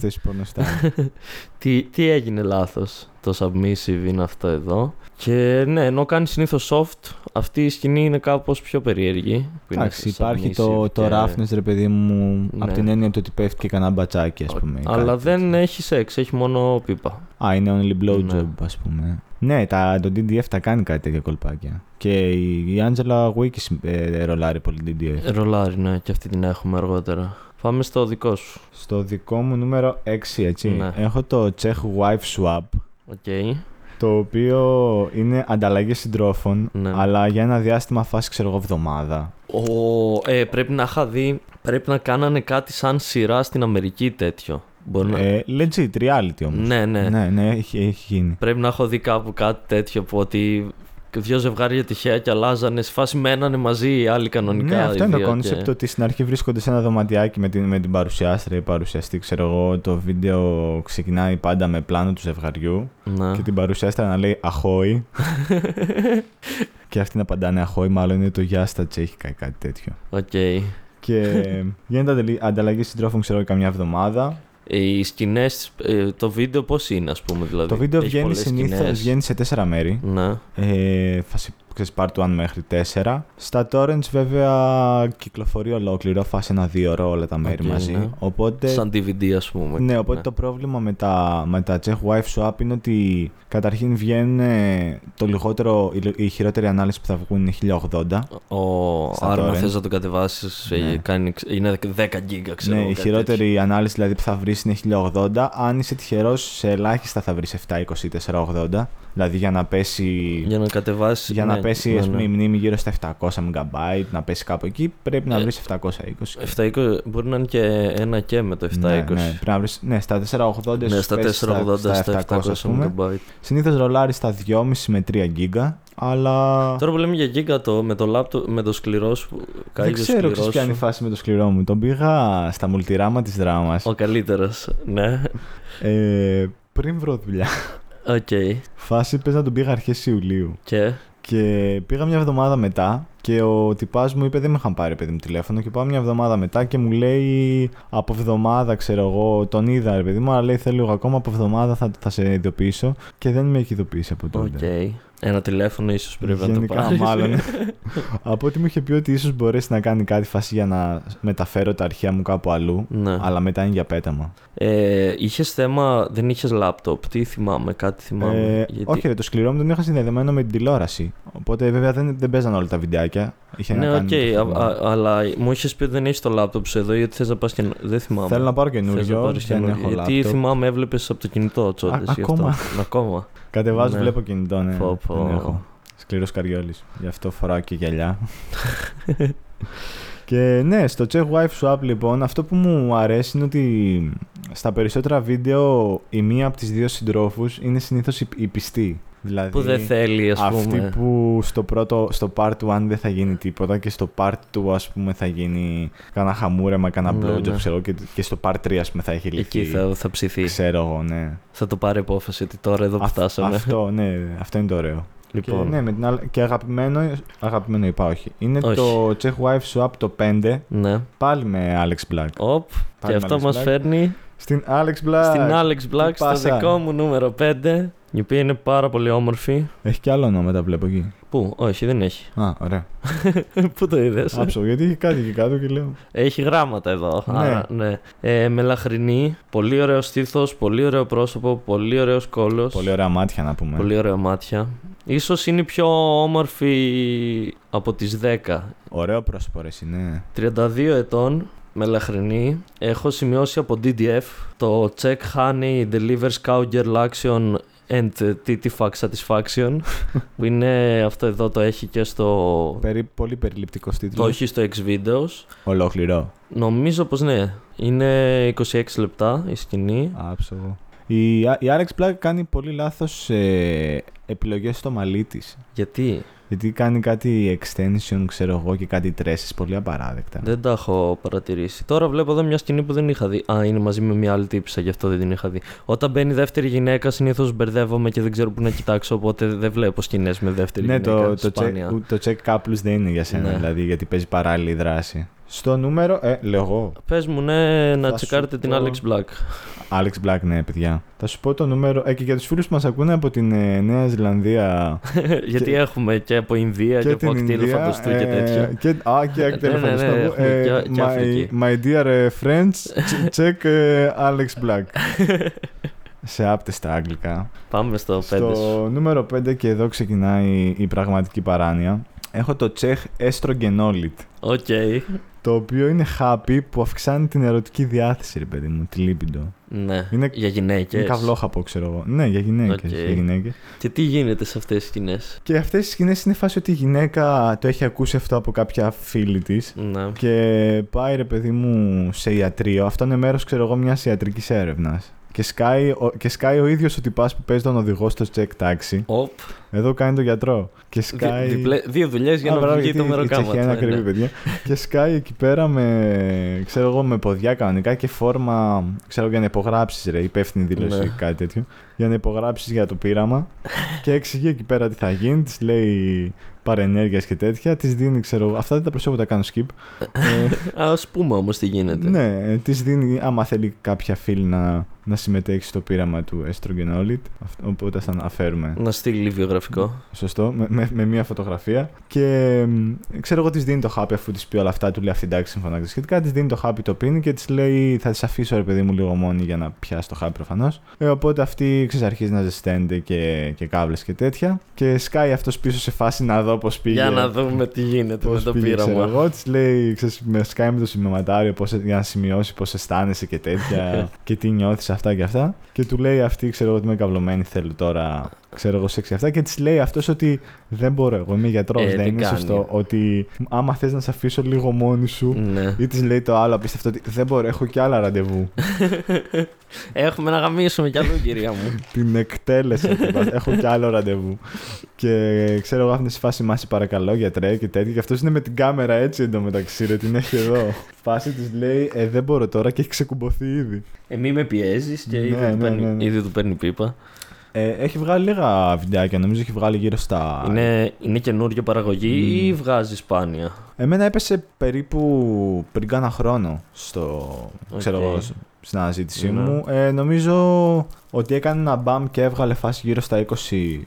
σκηνή. αυτές τις πορνοστάρ. τι, τι έγινε λάθος. Το submissive είναι αυτό εδώ; Και ναι, ενώ κάνει συνήθως soft, αυτή η σκηνή είναι κάπως πιο περίεργη. που είναι Εντάξει, υπάρχει submissive το, το και- roughness, ρε παιδί μου, Ναι. από την έννοια του ότι πέφτει και κανένα μπατσάκι, ας πούμε. Αλλά κάτι δεν τέτοιο. έχει σεξ, έχει μόνο πίπα. Α, είναι only blowjob, Ναι. ας πούμε. Ναι, τα, το DDF τα κάνει κάτι τέτοια κολπάκια. Και η, η Angela Wiki ε, ρολάρει πολύ DDF. Ε, Ρολάρι, ναι, και αυτή την έχουμε αργότερα. Πάμε στο δικό σου. Στο δικό μου νούμερο 6, έτσι, Ναι. έχω το Czech Wife Swap, Οκ. το οποίο είναι ανταλλαγή συντρόφων, Ναι. αλλά για ένα διάστημα φάση, ξέρω εγώ, εβδομάδα. Ο, ε, πρέπει να είχα δει. Πρέπει να κάνανε κάτι σαν σειρά στην Αμερική τέτοιο. Μπορεί να... Ε, legit, reality όμως. ναι, ναι, ναι, ναι, έχει, έχει γίνει. Πρέπει να έχω δει κάπου κάτι τέτοιο που ότι δύο ζευγάρια τυχαία και αλλάζανε. Σε φάση μένανε μαζί οι άλλοι κανονικά. Ναι, οι αυτό είναι το δύο concept και- ότι στην αρχή βρίσκονται σε ένα δωματιάκι με την, με την παρουσιάστρια ή παρουσιαστή, ξέρω εγώ, το βίντεο ξεκινάει πάντα με πλάνο του ζευγαριού Ναι. και την παρουσιάστρια να λέει αχόι και αυτοί να απαντάνε αχόι, μάλλον είναι το γεια στα τσέχικα ή κάτι τέτοιο. Οκ. και γίνεται ανταλλη- ανταλλαγή συντρόφων, ξέρω εγώ, καμιά εβδομάδα. Ε, Οι σκηνές, το βίντεο πώς είναι, ας πούμε, δηλαδή; το βίντεο Έχει βγαίνει πολλές συνήθως σκηνές. βγαίνει σε τέσσερα μέρη. Ναι. Ε, φάση, ξέρεις, part 1 μέχρι 4. Στα torrents βέβαια κυκλοφορεί ολόκληρο, φάση ένα δύο ώρο όλα τα μέρη Οκ, μαζί. ναι. Οπότε Σαν DVD, ας πούμε. Ναι, οπότε το πρόβλημα με τα, με τα Czech Wife Swap είναι ότι καταρχήν βγαίνουν ε, το λιγότερο, η, η χειρότερη ανάλυση που θα βγουν είναι 1080. Ο... Στα Άρα, αν torrent. θες να το κατεβάσεις, Ναι. είναι 10 γίγκα, ξέρω ναι, εγώ, ή κάτι χειρότερη ανάλυση δηλαδή που θα βρεις είναι 1080. Αν είσαι τυχερός, σε ελάχιστα θα βρεις 720 ή 480. Δηλαδή για να πέσει, τέτοιο. Για να κατεβάσεις. για να πέσει ναι, ας πούμε, ναι. η μνήμη γύρω στα 700 MB, να πέσει κάπου εκεί, πρέπει να Ε, βρεις 720. 720 μπορεί να είναι και ένα και με το 720. Ναι, ναι, πρέπει να βρεις, ναι, στα 480 Ναι, σου στα πέσει 480, στα 700 ας πούμε. MB. Συνήθως ρολάρεις στα 2,5 με 3 γίγα, αλλά Τώρα που λέμε για γίγκα το, με το laptop, με το σκληρό σου. δεν κάγιο ξέρω σκληρό ξέρεις ποια είναι η σου. φάση με το σκληρό μου. Τον πήγα στα μουλτιράμα της δράμας Ο καλύτερος. Ναι. ε, πριν βρω δουλειά. Οκ. Φάση πες να τον πήγα αρχές Ιουλίου. Και; Και πήγα μια εβδομάδα μετά και ο τυπάς μου είπε δεν με είχαν πάρει παιδί μου τηλέφωνο και πάω μια εβδομάδα μετά και μου λέει από εβδομάδα ξέρω εγώ τον είδα ρε παιδί μου αλλά λέει θέλω ακόμα από εβδομάδα θα, θα σε ειδοποιήσω και δεν με έχει ειδοποιήσει από Οκ. τότε. Ένα τηλέφωνο ίσως πρέπει να το Γενικά, πάρεις. μάλλον. από ό,τι μου είχε πει ότι ίσως μπορέσει να κάνει κάτι φάση για να μεταφέρω τα αρχεία μου κάπου αλλού ναι. αλλά μετά είναι για πέταμα. Ε, είχες θέμα, δεν είχες λάπτοπ. Τι θυμάμαι, κάτι θυμάμαι. Ε, γιατί... Όχι, ρε, το σκληρό μου τον είχα συνδεδεμένο με την τηλεόραση. Οπότε βέβαια δεν, δεν παίζανε όλα τα βιντεάκια. Είχε Ναι, να οκ, κάνει με το α- φορμά. α- αλλά μου είχες πει ότι δεν έχεις το λάπτοπ σου εδώ γιατί θες να πας και. Δεν θυμάμαι. Θέλω να πάρω Θες να καινούριο. πάρεις Δεν καινούριο. έχω Γιατί λάπτοπ. θυμάμαι, έβλεπες από το κινητό τσόντες. Α, ακόμα. ακόμα. Κατεβάζω, Ναι. βλέπω κινητό, ναι. Πω, πω. Δεν έχω. Σκληρός καριόλης. Γι' αυτό φοράω και γυαλιά. και ναι, στο Czech Wife Swap λοιπόν, αυτό που μου αρέσει είναι ότι στα περισσότερα βίντεο η μία από τις δύο συντρόφους είναι συνήθως η, η πιστή. Δηλαδή, Που δεν θέλει, ας αυτή πούμε. που στο, πρώτο, στο part 1 δεν θα γίνει τίποτα και στο part 2 ας πούμε θα γίνει κάνα χαμούρεμα, κάνα Ναι, blowjob ναι. ξέρω και, και στο part 3 ας πούμε θα έχει λυθεί. Εκεί θα, θα ψηθεί. Ξέρω εγώ, ναι. Θα το πάρει υπόφαση ότι τώρα εδώ που Αυ- φτάσαμε. Αυτό, ναι, αυτό είναι το ωραίο. Λοιπόν, Και, ναι, με την άλλη- και αγαπημένο, αγαπημένο είπα όχι. Είναι Όχι. το Czech Wife Swap το 5, ναι. πάλι με Alex Black. Οπ, και Πάλι αυτό Alex μας Black. φέρνει Στην Alex Black. στην Alex Black στο πάσα. δικό μου νούμερο 5, η οποία είναι πάρα πολύ όμορφη. Έχει και άλλο ονόματα βλέπω εκεί. Πού, όχι, δεν έχει. Α, ωραία. Πού το είδες; Άψω, γιατί έχει κάτι εκεί κάτω και λέω. Έχει γράμματα εδώ. Ναι. Άρα, ναι. Ε, μελαχρινή, πολύ ωραίο στήθος, πολύ ωραίο πρόσωπο, πολύ ωραίος κόλος. Πολύ ωραία μάτια να πούμε. Πολύ ωραία μάτια. Ίσως είναι η πιο όμορφη από τις 10. Ωραίο πρόσωπο, ρε, εσύ, ναι. 32 ετών, μελαχρινή. Έχω σημειώσει από DDF το Check Honey Delivers Cowgirl Action and TT Fuck Satisfaction. που είναι αυτό εδώ το έχει και στο. Περί, πολύ περιληπτικό Το τίτλο. έχει στο X videos. Ολόκληρο. Νομίζω πως ναι. Είναι 26 λεπτά η σκηνή. Άψογο. Η, η Alex Black κάνει πολύ λάθος ε, επιλογές στο μαλλί της. Γιατί; Γιατί κάνει κάτι extension, ξέρω εγώ, και κάτι τresses πολύ απαράδεκτα. δεν τα έχω παρατηρήσει. Τώρα βλέπω εδώ μια σκηνή που δεν είχα δει. Α, είναι μαζί με μια άλλη τύψα, γι' αυτό δεν την είχα δει. Όταν μπαίνει δεύτερη γυναίκα, συνήθως μπερδεύομαι και δεν ξέρω πού να κοιτάξω, οπότε δεν βλέπω σκηνές με δεύτερη ναι, γυναίκα. το, το, σπάνια. check, το check couples δεν είναι για σένα, Ναι. δηλαδή, γιατί παίζει παράλληλη δράση. Στο νούμερο, ε, λέω εγώ. Πες μου, ναι, να Θα τσεκάρετε σου την πω- Alex Black. Alex Black, ναι, παιδιά. Θα σου πω το νούμερο. Ε, και για τους φίλους που μας ακούνε από την ε, Νέα Ζηλανδία Γιατί Και- έχουμε και από Ινδία και, και από την Ακτή Ελε- Ινδία. φαντοστού και ε, τέτοια. Και, α, και Ακτή Ελε- Ναι, ναι, ναι, φαντοστού. έχουμε Ε, και- και my, Αφρική. my dear ε, friends, ch- check ε, Alex Black. Σε άπταιστα αγγλικά. Πάμε στο 5. Στο νούμερο 5 και εδώ ξεκινάει η πραγματική παράνοια. Έχω το Czech Estrogenolit. OK. Το οποίο είναι χάπι που αυξάνει την ερωτική διάθεση, ρε παιδί μου, τη λίμπιντο. Ναι. Είναι- Για γυναίκες. Είναι καυλόχαπο, ξέρω εγώ. Ναι, για γυναίκες. Οκ. Για γυναίκες. Και τι γίνεται σε αυτές τις σκηνές; Και αυτές οι σκηνές είναι φάση ότι η γυναίκα το έχει ακούσει αυτό από κάποια φίλη της. Ναι. Και πάει ρε παιδί μου σε ιατρείο. Αυτό είναι μέρος, ξέρω εγώ, μιας ιατρικής έρευνας. Και σκάει, ο, και σκάει ο ίδιος ο τυπάς που παίζει τον οδηγό στο Czech Taxi. Οπ. Εδώ κάνει τον γιατρό. Και Δι- σκάει. διπλέ- δύο δουλειές για Α, να μπράβο, βγει γιατί το η μεροκάματο. Τσεχία είναι ακριβή, παιδιά. και σκάει εκεί πέρα με, ξέρω εγώ, με ποδιά κανονικά και φόρμα, ξέρω για να υπογράψεις, ρε, υπεύθυνη δήλωση Ναι. ή κάτι τέτοιο. Για να υπογράψεις για το πείραμα. και εξηγεί εκεί πέρα τι θα γίνει, της λέει παρενέργειας και τέτοια. Της δίνει, ξέρω εγώ, αυτά δεν τα προσέχω, τα κάνω skip. ε, Α πούμε όμως τι γίνεται. ναι, της δίνει, άμα θέλει κάποια φίλη να, να συμμετέχει στο πείραμα του Estrogenolid. Αυτό- Οπότε θα αναφέρουμε. Να στείλει βιογραφικό. Σωστό, με, με, με μία φωτογραφία. Και μ, ξέρω εγώ, της δίνει το χάπι αφού της πει όλα αυτά. Του λέει αυτή εντάξει, συμφωνώ και σχετικά. Της δίνει το χάπι, το πίνει και της λέει θα της αφήσω ρε παιδί μου λίγο μόνη για να πιάσει το χάπι προφανώς. Ε, οπότε αυτή ξέρεις, αρχίζει να ζεσταίνεται και, και κάβλες και τέτοια. Και σκάει αυτός πίσω σε φάση να δω πώς πήγε. Για να δούμε τι γίνεται με Πώς το πήγε, ξέρω πείραμα. εγώ, της λέει, ξέρεις, με σκάει με το σημειωματάριο πώς, για να σημειώσει πώς αισθάνεσαι και τέτοια και τι νιώθεις αυτά και αυτά. Και του λέει αυτή, ξέρω εγώ, ότι είμαι καυλωμένη, θέλω τώρα, ξέρω εγώ, σεξ και αυτά. Και της λέει αυτός ότι δεν μπορώ, εγώ είμαι γιατρός. Ε, δεν τι είναι κάνει. σωστό. Ότι άμα θες να σε αφήσω λίγο μόνη σου. Ναι. Ή της λέει το άλλο απίστευτο ότι δεν μπορώ, έχω και άλλα ραντεβού. Έχουμε να γαμίσουμε κι αλλού, κυρία μου. Την εκτέλεσε. τύπα. έχω και άλλο ραντεβού. Και ξέρω εγώ, αυτή είναι σε φάση μα, σε παρακαλώ, γιατρέ και τέτοια. Και αυτός είναι με την κάμερα έτσι εντωμεταξύ, ρε, την έχει εδώ. Φάση της λέει, Ε, δεν μπορώ τώρα και έχει ξεκουμποθεί ήδη. Ε, μη με πιέζεις και Ναι, ήδη, ναι, του παίρνει, ναι, ναι. ήδη του παίρνει πίπα. Ε, έχει βγάλει λίγα βιντεάκια, νομίζω έχει βγάλει γύρω στα. Είναι, είναι καινούργια παραγωγή ή βγάζει σπάνια; Εμένα έπεσε περίπου πριν κάνα χρόνο στο, ξέρω Οκ. εγώ, σ- στην αναζήτησή Ναι. μου. Ε, νομίζω ότι έκανε ένα μπαμ και έβγαλε φάση γύρω στα 20,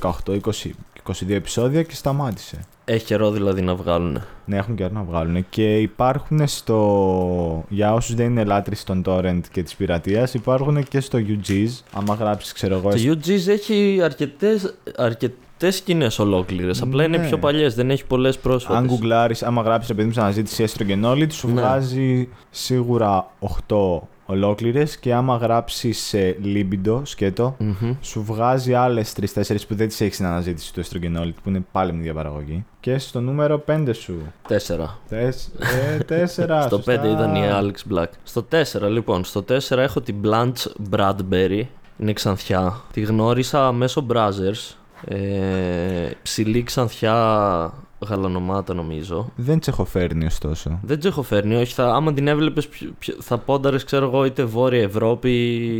18, 20, 22 επεισόδια και σταμάτησε. Έχει καιρό δηλαδή να βγάλουν. Ναι, έχουν καιρό να βγάλουν. Και υπάρχουν στο. Για όσους δεν είναι λάτρεις των torrent και της πειρατείας, υπάρχουν και στο UG's. Άμα γράψεις, ξέρω εγώ. Το UG's έχει αρκετές, αρκετές σκηνές ολόκληρες. Απλά είναι Ναι. πιο παλιές, δεν έχει πολλές πρόσφατες. Αν γκουγκλάρεις, άμα γράψεις επειδή μου σε αναζήτηση estrogenolid, σου Ναι. βγάζει σίγουρα 8 ολόκληρες και άμα γράψεις libido, σκέτο, Μμμ. σου βγάζει άλλες 3-4 που δεν τις έχεις στην αναζήτηση του estrogenolid που είναι πάλι με διαπαραγωγή. Και στο νούμερο 5 σου. Τέσσερα. Τες, ε, 4. Στο 5 ήταν η Alex Black. Στο 4 λοιπόν, στο 4 έχω την Blanche Bradbury. Είναι ξανθιά. Τη γνώρισα μέσω Brazzers. Ε, ψηλή ξανθιά γαλανομάτα νομίζω. Δεν τσεχοφέρνει ωστόσο. Δεν τσεχοφέρνει, όχι. Θα, άμα την έβλεπες, θα πόνταρες, ξέρω εγώ, είτε Βόρεια Ευρώπη,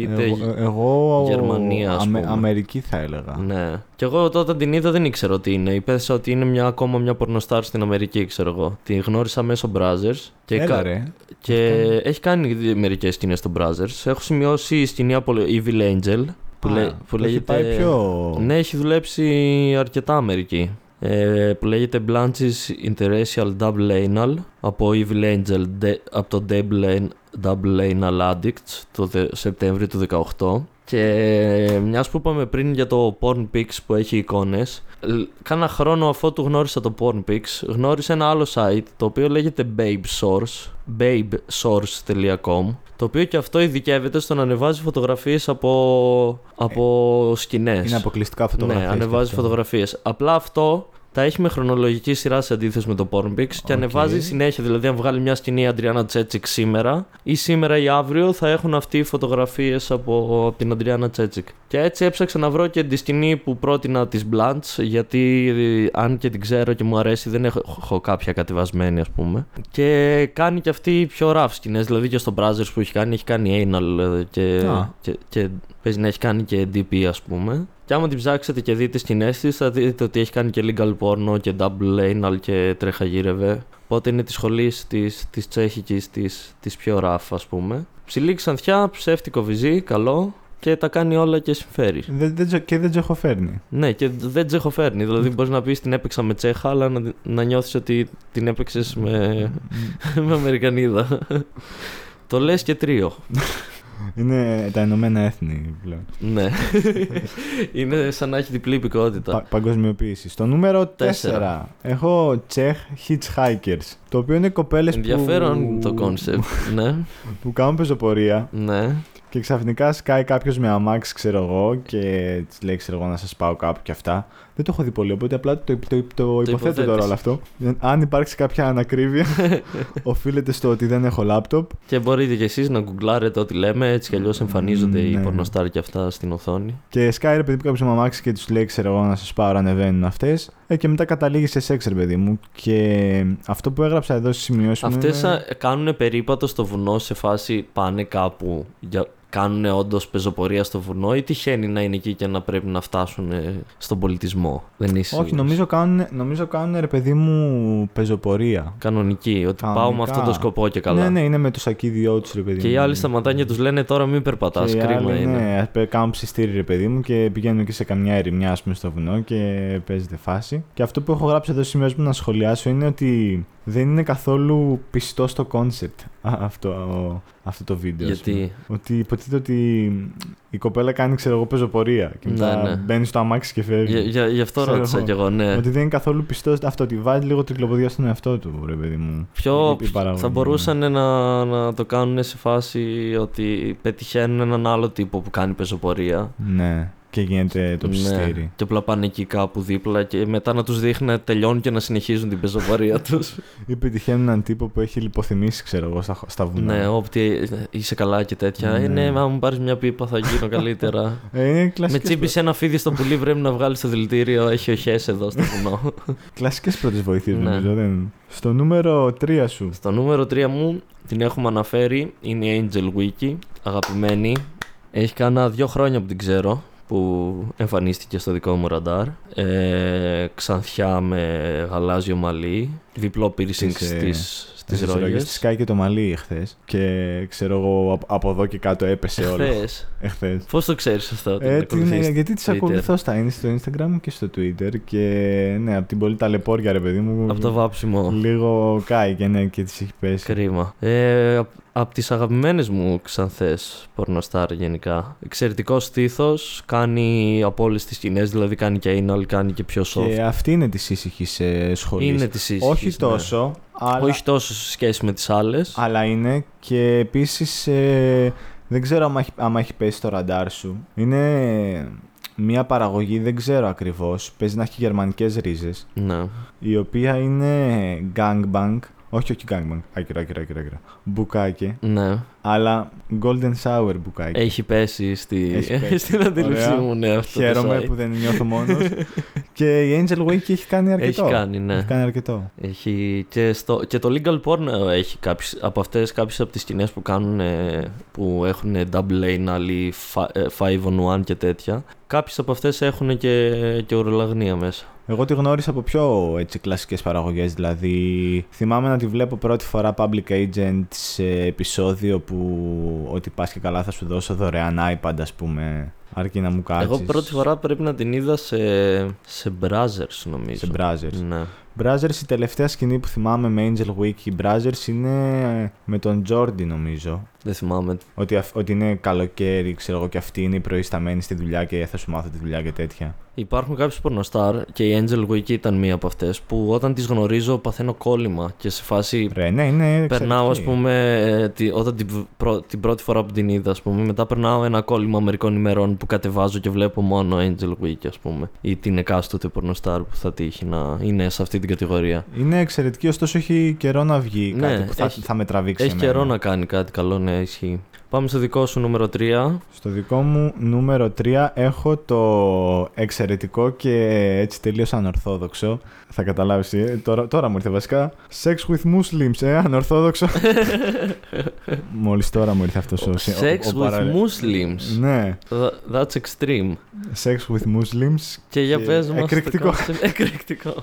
είτε. Εγώ, εγώ Γερμανία, ας Αμε- πούμε. Αμερική θα έλεγα. Ναι. Και εγώ όταν την είδα δεν ήξερα τι είναι. Υπέθεσα ότι είναι μια, ακόμα μια πορνοστάρ στην Αμερική, ξέρω εγώ. Τη γνώρισα μέσω Brazzers. Και, Έλα κα- ρε. και έχει κάνει μερικές σκηνές στο Brazzers. Έχω σημειώσει η σκηνή από Evil Angel. Που, Α, λέ- που έχει λέγεται. πάει πιο... Ναι, έχει δουλέψει αρκετά Αμερική. Ε, που λέγεται Blanche's Interracial Double Anal από Evil Angel de- από το Double, An- Double Anal Addicts το δε- Σεπτέμβριο του 18 Και μιας που είπαμε πριν για το Pornpix που έχει εικόνες, κάνα χρόνο αφού του γνώρισα το Pornpix, γνώρισα ένα άλλο site το οποίο λέγεται Babe Source, babesource.com, το οποίο και αυτό ειδικεύεται στο να ανεβάζει φωτογραφίες από, από σκηνές. Είναι αποκλειστικά φωτογραφίες. Ναι, ανεβάζει φωτογραφίες. Απλά αυτό τα έχει με χρονολογική σειρά σε αντίθεση με το Pornpix και Οκ. ανεβάζει συνέχεια. Δηλαδή, αν βγάλει μια σκηνή η Adriana Chechik σήμερα ή σήμερα ή αύριο, θα έχουν αυτοί οι φωτογραφίες από, από την Adriana Chechik. Και έτσι έψαξα να βρω και τη σκηνή που πρότεινα της Blunts, γιατί ε, αν και την ξέρω και μου αρέσει, δεν έχω, έχω κάποια κατεβασμένη, ας πούμε. Και κάνει και αυτή πιο rough σκηνές. Δηλαδή και στο Brazzers που έχει κάνει, έχει κάνει anal ε, και, Α. και, και παίζει να έχει κάνει και DP, ας πούμε. Και άμα την ψάξετε και δείτε σκηνές της, θα δείτε ότι έχει κάνει και legal porno και double anal και τρέχα γύρευε. Οπότε είναι της σχολής της της τσέχικης, της, της πιο rough, ας πούμε. Ψηλή ξανθιά, ψεύτικο βυζί, καλό και τα κάνει όλα και συμφέρει. Δεν, δεν, τζο- και δεν τζεχοφέρνει. Ναι, και δεν τσεχοφέρνει. Δηλαδή, μπορείς να πεις την έπαιξα με τσέχα, αλλά να, να νιώθεις ότι την έπαιξες με, με Αμερικανίδα. Το λες και τρίο. Είναι τα Ηνωμένα Έθνη πλέον. Ναι. Είναι σαν να έχει διπλή υπηκοότητα. Πα- παγκοσμιοποίηση. Στο νούμερο 4 Τέσσερα. έχω Czech Hitchhikers. Το οποίο είναι κοπέλες που, Ενδιαφέρον το κόνσεπτ. ναι, που κάνουν πεζοπορία ναι. και ξαφνικά σκάει κάποιος με αμάξι, ξέρω εγώ, και της λέει, ξέρω εγώ, να σας πάω κάπου και αυτά. Δεν το έχω δει πολύ, οπότε απλά το, το, το, το υποθέτω υποθέτεις. τώρα όλο αυτό. Αν υπάρξει κάποια ανακρίβεια, οφείλεται στο ότι δεν έχω λάπτοπ. Και μπορείτε κι εσείς να γκουγκλάρετε ό,τι λέμε, έτσι κι αλλιώς εμφανίζονται οι Ναι. πορνοστάρ και αυτά στην οθόνη. Και σκάει ρε παιδί που κάποιος με αμάξι και τους λέει, ξέρω εγώ, να σας πάω, να ανεβαίνουν αυτές. Ε, και μετά καταλήγει σε σεξ, ρε παιδί μου. Και αυτό που έγραψα εδώ στις σημειώσεις μου. Αυτές είναι... κάνουν περίπατο στο βουνό σε φάση πάνε κάπου, για... κάνουν όντως πεζοπορία στο βουνό ή τυχαίνει να είναι εκεί και να πρέπει να φτάσουν ε, στον πολιτισμό; Δεν είσαι Όχι, σίγουρος. νομίζω κάνουν, νομίζω κάνουν ρε παιδί μου πεζοπορία. Κανονική, ότι πάω με Κανονικά. αυτό το σκοπό και καλά. Ναι, ναι, είναι με το σακίδιό τους, ρε παιδί Και μου. οι άλλοι σταματάνε και τους λένε τώρα μην περπατάς. Και οι Κρίμα άλλοι, είναι. Ναι, πε- κάνουν ψιστήρι, ρε παιδί μου, και πηγαίνουν και σε καμιά ερημιά, ας πούμε, στο βουνό και παίζεται φάση. Και αυτό που έχω γράψει εδώ σημείο μου να σχολιάσω είναι ότι δεν είναι καθόλου πιστό στο κόνσεπτ αυτό, αυτό το βίντεο. ας πούμε. Γιατί Ότι υποτίθεται ότι η κοπέλα κάνει, ξέρω εγώ, πεζοπορία. Και Ναι, μετά ναι. μπαίνει στο αμάξι και φεύγει. Για, για, γι' αυτό Ξέρω ρώτησα εγώ. κι εγώ, ναι. Ότι δεν είναι καθόλου πιστό αυτό. Ότι βάζει λίγο τρικλοποδιά στον εαυτό του, ρε παιδί μου. Πιο Η- η παραγωγή. θα μπορούσαν να, να το κάνουν σε φάση ότι πετυχαίνουν έναν άλλο τύπο που κάνει πεζοπορία. Ναι, και γίνεται το ψιστήρι. Ναι. Και απλά πάνε εκεί κάπου δίπλα και μετά να τους δείχνει να τελειώνουν και να συνεχίζουν την πεζοπορία τους. Ή πετυχαίνουν έναν τύπο που έχει λιποθυμήσει, ξέρω εγώ, στα, στα βουνά. ναι, όπτι είσαι καλά και τέτοια. Ναι. Ε, ναι, μα μου πάρεις μια πίπα θα γίνω καλύτερα. Ε, είναι Με κλασικές, τσίπησε ένα φίδι στο πουλί πρέπει να βγάλει στο δηλητήριο. Έχει οχές εδώ στο βουνό. κλασικές πρώτες βοήθειες Ναι. νομίζω. Δεν... Στο νούμερο 3 σου. Στο νούμερο 3 μου την έχουμε αναφέρει. Είναι η Angel Wiki. Αγαπημένη. Έχει κάνα δύο χρόνια που την ξέρω. Που εμφανίστηκε στο δικό μου ραντάρ. Ε, ξανθιά με γαλάζιο μαλλί. Διπλό piercing Τις, ε, στις, στις Στις ρόγες. Της σκάει και το μαλλί εχθές Και ξέρω εγώ από, από εδώ και κάτω έπεσε όλο. Εχθές. Εχθές. Πώς το ξέρεις αυτό. την Ε, την- ακολουθείς γιατί τις Twitter? ακολουθώ στα, είναι στο Instagram και στο Twitter και ναι, από την πολύ ταλαιπώρια ρε παιδί μου Από το βάψιμο. λίγο κάει και ναι και της έχει πέσει. Κρίμα. Ε, απ- από τις αγαπημένες μου ξανθές πορνοστάρ γενικά. Εξαιρετικός στήθος, κάνει από όλες τις σκηνές, δηλαδή κάνει και anal, κάνει και πιο soft. Και αυτή είναι της ήσυχης ε, σχολής. Είναι της ήσυχης, Όχι ναι. τόσο, αλλά, Όχι τόσο σε σχέση με τις άλλες. αλλά είναι και επίσης ε, δεν ξέρω άμα έχει, άμα έχει πέσει στο ραντάρ σου. Είναι μια παραγωγή, δεν ξέρω ακριβώς, παίζει να έχει γερμανικές ρίζες, Ναι. η οποία είναι gangbang, όχι όχι gangbang, άκυρα άκυρα άκυρα, άκυρα. bukkake, ναι. αλλά golden shower bukkake. Έχει πέσει στη... Έχει πέσει. στην αντίληψή Ωραία. μου, ναι, αυτό το Χαίρομαι site. που δεν νιώθω μόνος. και η Angel Wicky έχει κάνει αρκετό. Έχει κάνει, ναι. Έχει κάνει αρκετό. Έχει και, στο, και το Legal Porno έχει κάποιες, από αυτές κάποιες από τις σκηνές που κάνουν ε, που έχουν double anal ή fi- ε, five on one και τέτοια κάποιες από αυτές έχουν και, και ορολογνία μέσα Εγώ τη γνώρισα από πιο έτσι, κλασικές παραγωγές, δηλαδή θυμάμαι να τη βλέπω πρώτη φορά Public Agent σε επεισόδιο που ότι πας και καλά θα σου δώσω δωρεάν iPad ας πούμε, αρκεί να μου κάτσεις. εγώ πρώτη φορά πρέπει να την είδα σε, σε browsers νομίζω Σε browsers. ναι. Brothers, η τελευταία σκηνή που θυμάμαι με Angel Wiki Brothers είναι με τον Jordi νομίζω. Δεν θυμάμαι. Ότι, αυ- ότι είναι καλοκαίρι, ξέρω εγώ, και αυτή είναι η προϊσταμένη στη δουλειά και θα σου μάθω τη δουλειά και τέτοια. Υπάρχουν κάποιε πορνοστάρ και η Angel Wiki ήταν μία από αυτές που όταν τις γνωρίζω παθαίνω κόλλημα και σε φάση. Ρε, ναι, είναι Περνάω, ας εξαιρετική. πούμε, ε, τη- όταν την, β- πρω- την πρώτη φορά που την είδα, ας πούμε, μετά περνάω ένα κόλλημα μερικών ημερών που κατεβάζω και βλέπω μόνο Angel Wiki, ας πούμε, ή την εκάστοτε πορνοστάρ που θα τύχει να είναι σε αυτή την κατηγορία. Είναι εξαιρετική, ωστόσο έχει καιρό να βγει Ναι, κάτι που θα, έχει- θα με τραβήξει. Έχει εμένα. καιρό να κάνει κάτι καλό, ναι, ισχύει. Πάμε στο δικό σου νούμερο 3. Στο δικό μου νούμερο 3 έχω το εξαιρετικό και έτσι τελείως ανορθόδοξο. Θα καταλάβεις, ε, τώρα, τώρα μου ήρθε βασικά. Sex with Muslims, ε, ανορθόδοξο. Μόλις τώρα μου ήρθε αυτός ο... ο- Sex ο with παραλε- Muslims. Ναι, Tha- That's extreme. Sex with Muslims. Και για Και πες μας. το εκρηκτικό. concept. Εκρηκτικό.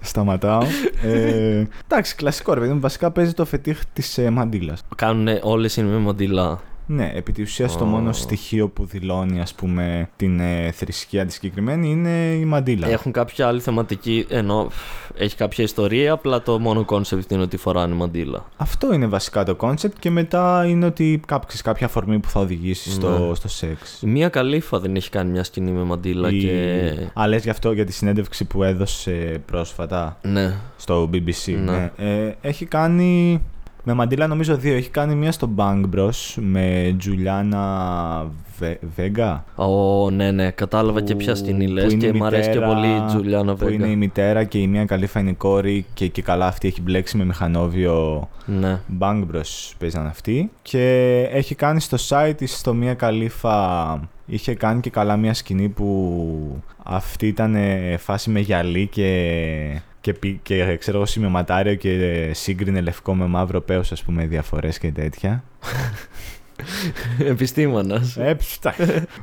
Σταματάω. ε, εντάξει, κλασικό ρε παιδί μου. Βασικά παίζει το φετίχ της ε, μαντήλας. Κάνουν όλες είναι με μαντιλά. Ναι, επί τη ουσία το Ω. μόνο στοιχείο που δηλώνει ας πούμε την ε, θρησκεία τη συγκεκριμένη είναι η μαντήλα. Έχουν κάποια άλλη θεματική, ενώ έχει κάποια ιστορία, απλά το μόνο κόνσεπτ είναι ότι φοράνε μαντίλα. Αυτό είναι βασικά το κόνσεπτ και μετά είναι ότι κάποιος, κάποια αφορμή που θα οδηγήσει στο, Ναι. στο σεξ. Η Mia Khalifa δεν έχει κάνει μια σκηνή με μαντίλα Η- και. Α, λες γι' αυτό για τη συνέντευξη που έδωσε πρόσφατα Ναι. στο BBC. Ναι. Ναι. Ε, έχει κάνει. Με μαντήλα νομίζω δύο. Έχει κάνει μία στο Bang Bros με Τζουλιάνα Βε... Βέγκα. Ω, ναι, ναι, κατάλαβα και που- ποια σκηνή που λες είναι και η μου αρέσει και μητέρα, πολύ η Τζουλιάνα Που είναι η Βέγκα. μητέρα και η μία καλύφα είναι η κόρη και, και καλά αυτή έχει μπλέξει με μηχανόβιο Ναι. Bang Bros παίζαν αυτοί και έχει κάνει στο site της στο μία καλύφα είχε κάνει και καλά μία σκηνή που αυτή ήταν ε, φάση με γυαλί και, και, πι- και ξέρω εγώ σημειωματάριο και σύγκρινε λευκό με μαύρο πέος ας πούμε διαφορές και τέτοια Επιστήμονας. ε, ψ, τα-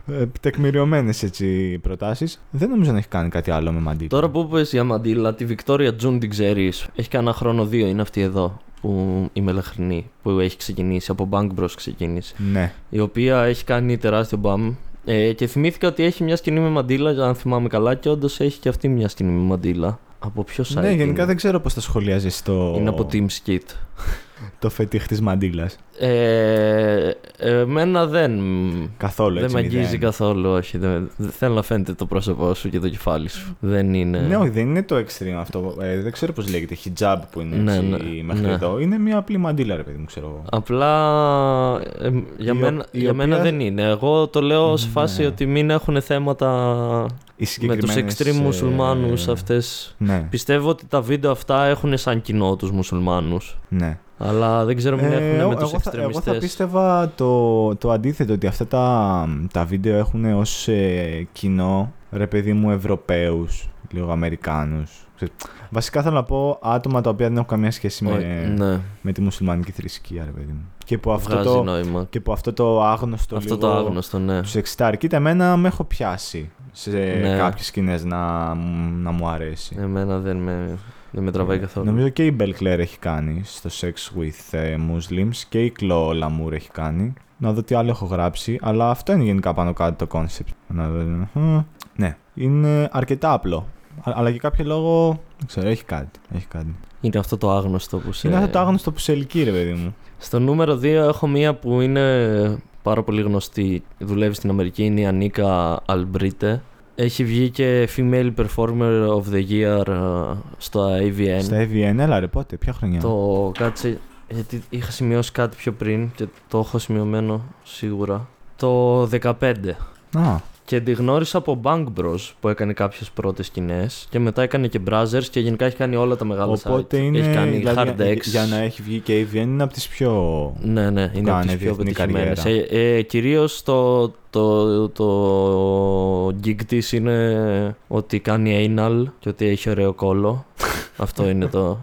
ε, τεκμηριωμένες έτσι προτάσεις δεν νομίζω να έχει κάνει κάτι άλλο με μαντήλα Τώρα που είπες για μαντίλα, τη Βικτόρια Τζουν την ξέρεις. Έχει κανένα χρόνο δύο, είναι αυτή εδώ. Που η μελαχρινή, που έχει ξεκινήσει, από Bank Bros ξεκίνησε. ναι η οποία έχει κάνει τεράστιο μπαμ. Ε, και θυμήθηκα ότι έχει μια σκηνή με μαντίλα, αν θυμάμαι καλά, και όντως έχει και αυτή μια σκηνή με μαντίλα. Από ποιος site ναι γενικά είναι; δεν ξέρω πώς θα σχολιάζεις το, Είναι από Team Skit. Το φετίχ της μαντήλας Ε, εμένα δεν. καθόλου δεν έτσι με αγγίζει μηδέν. καθόλου, όχι. Δεν, δεν θέλω να φαίνεται το πρόσωπό σου και το κεφάλι σου. Δεν είναι. Ναι, όχι, δεν είναι το extreme αυτό. Ε, δεν ξέρω πώς λέγεται. Hijab που είναι Ναι, έτσι ναι, μέχρι ναι. εδώ. Είναι μια απλή μαντήλα, ρε παιδί μου, ξέρω εγώ. Απλά ε, για, Η ο- μένα, η για μένα οποία- δεν είναι. Εγώ το λέω σε φάση Ναι. ότι μην έχουν θέματα Οι με τους συγκεκριμένες, extreme ε, μουσουλμάνους αυτές. Ναι, Πιστεύω ότι τα βίντεο αυτά έχουν σαν κοινό τους μουσουλμάνους. ναι. Αλλά δεν ξέρω μην Ε, έχουν εγώ- με τους εγώ, θα, εγώ εξτρεμιστές. θα πίστευα το, το αντίθετο, ότι αυτά τα, τα βίντεο έχουν ως ε, κοινό, ρε παιδί μου, Ευρωπαίους, λίγο Αμερικάνους. Ξέρεις, Βασικά θέλω να πω άτομα τα οποία δεν έχουν καμία σχέση Ω, με, Ναι, με τη μουσουλμανική θρησκεία, ρε παιδί μου. Και που αυτό βγάζει το, νόημα. και που αυτό το άγνωστο Αυτό λίγο, το άγνωστο, ναι. Τους εξητάρει. Κοίτα, εμένα με έχω πιάσει σε Ναι. κάποιες σκηνές να, να μου αρέσει. Εμένα δεν με, δεν με τραβάει καθόλου. Νομίζω και η Belle Claire έχει κάνει στο Sex with ε, Muslims και η Chloe Lamour έχει κάνει. Να δω τι άλλο έχω γράψει, αλλά αυτό είναι γενικά πάνω κάτω το concept. Να δω. Μμμ. Ναι, είναι αρκετά απλό. Α- Αλλά για κάποιο λόγο, δεν ξέρω, έχει κάτι. Έχει κάτι. Είναι αυτό το άγνωστο που σε... Είναι αυτό το άγνωστο που σε ελκύει, ρε παιδί μου. Στο νούμερο 2 έχω μία που είναι πάρα πολύ γνωστή. Δουλεύει στην Αμερική, είναι η Ανίκα Αλμπρίτε. Έχει βγει και Female Performer of the Year ε, στο AVN. Στα AVN, έλα ρε, πότε, ποια χρονιά. Το κάτσε, γιατί είχα σημειώσει κάτι πιο πριν και το έχω σημειωμένο σίγουρα. Το 15. Α, Και τη γνώρισα από Bang Bros που έκανε κάποιες πρώτες σκηνές και μετά έκανε και Brazzers και γενικά έχει κάνει όλα τα μεγάλα οπότε site. είναι. Έχει κάνει δηλαδή, Hard X. Για να έχει βγει και AVN είναι από τις πιο. Ναι, ναι, είναι από κάνει τις πιο διεθνή πετυχημένες. Ε, καριέρα. ε, κυρίως το, το, το gig της είναι ότι κάνει anal και ότι έχει ωραίο κώλο. Αυτό είναι το...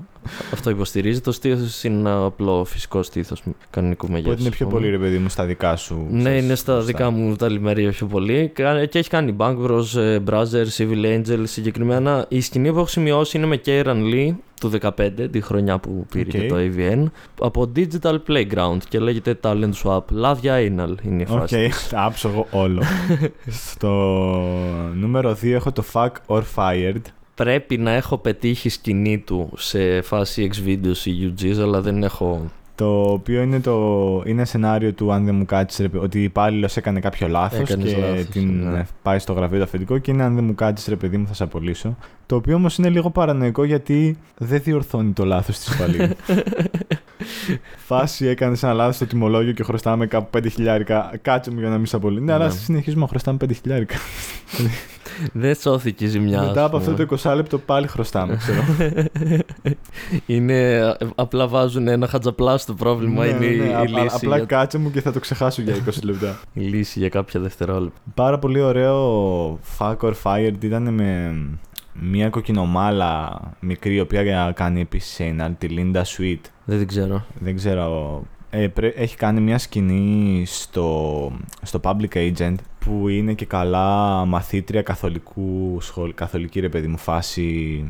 Αυτό υποστηρίζει. Το στήθος είναι ένα απλό φυσικό στήθος κανονικού μεγέθους. Οπότε είναι πιο ας πούμε. πολύ, ρε παιδί μου, στα δικά σου. Ναι, ξέρεις, είναι στα μπροστά. δικά μου τα λημέρια πιο πολύ. Κα- Και έχει κάνει Bang Bros, ε, Brazzers, Evil Angel. Συγκεκριμένα η σκηνή που έχω σημειώσει είναι με Kieran Lee του 2015, τη χρονιά που πήρε Οκ. και το AVN, από Digital Playground και λέγεται Talent Swap. Λάδια Anal είναι η Οκ, φάση. τα άψογο όλο. Στο νούμερο 2 έχω το Fuck or Fired. Πρέπει να έχω πετύχει σκηνή του σε φάση XVideos ή UGs, αλλά δεν έχω. Το οποίο είναι, το, είναι σενάριο του αν δεν μου κάτσεις, ρε παιδί- ότι η υπάλληλος έκανε κάποιο λάθος Έκανες και λάθος, την ναι. ε, πάει στο γραφείο το αφεντικό και είναι αν δεν μου κάτσεις, ρε παιδί μου, θα σε απολύσω. Το οποίο όμως είναι λίγο παρανοϊκό γιατί δεν διορθώνει το λάθος της υπαλλήλου. Φάση έκανε ένα λάθος στο τιμολόγιο και χρωστάμε κάπου 5 χιλιάρικα. Κάτσε μου για να μην σε απολύσει. Ναι, αλλά Ναι. συνεχίζουμε να χρωστάμε 5 χιλιάρικα. Δεν σώθηκε η ζημιά. Μετά ας από αυτό πούμε. το 20 λεπτό πάλι χρωστάμε, ξέρω. είναι, απλά βάζουν ένα χατζαπλά στο πρόβλημα. Ναι, είναι ναι, η, ναι, η απ- λύση Απλά για, κάτσε μου και θα το ξεχάσω για 20 λεπτά. η λύση για κάποια δευτερόλεπτα. Πάρα πολύ ωραίο Fuck or Fired ήταν με μια κοκκινομάλα μικρή, η οποία κάνει επίση ένα, τη Linda Sweet. Δεν την ξέρω. Δεν ξέρω. Ε, πρέ- έχει κάνει μια σκηνή στο, στο Public Agent που είναι και καλά μαθήτρια καθολικού σχολ, καθολική ρε παιδί μου φάση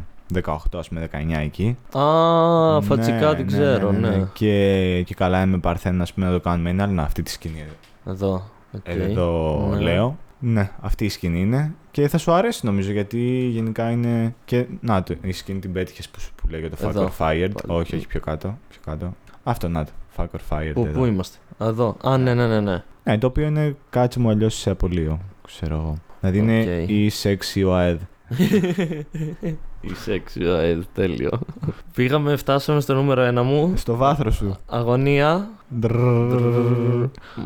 18 ας πούμε 19 εκεί. Α, φατσικά Ναι, την ναι, ξέρω, ναι. Και, και καλά είμαι παρθένα ας πούμε να το κάνουμε. Είναι άλλη να αυτή τη σκηνή. Εδώ. οκ. Εδώ Ναι. λέω. Ναι, αυτή η σκηνή είναι. Και θα σου αρέσει νομίζω γιατί γενικά είναι. Και... Να το, η σκηνή την πέτυχες που, σου- που λέει για το Fuck Εδώ. or Fired. Πάλι. Όχι, όχι, πιο κάτω. Πιο κάτω. Αυτό να το. Fuck or Fired. Πού, εδώ. πού είμαστε; Εδώ. Α, ναι, ναι, ναι. ναι. Ναι, το οποίο είναι κάτσε μου αλλιώς σε απολύω. Ξέρω εγώ. Δηλαδή είναι Οκ. η sexy ΟΑΕΔ. Η sexy aid, τέλειο. Πήγαμε, φτάσαμε στο νούμερο ένα μου. Στο βάθρο σου. Αγωνία.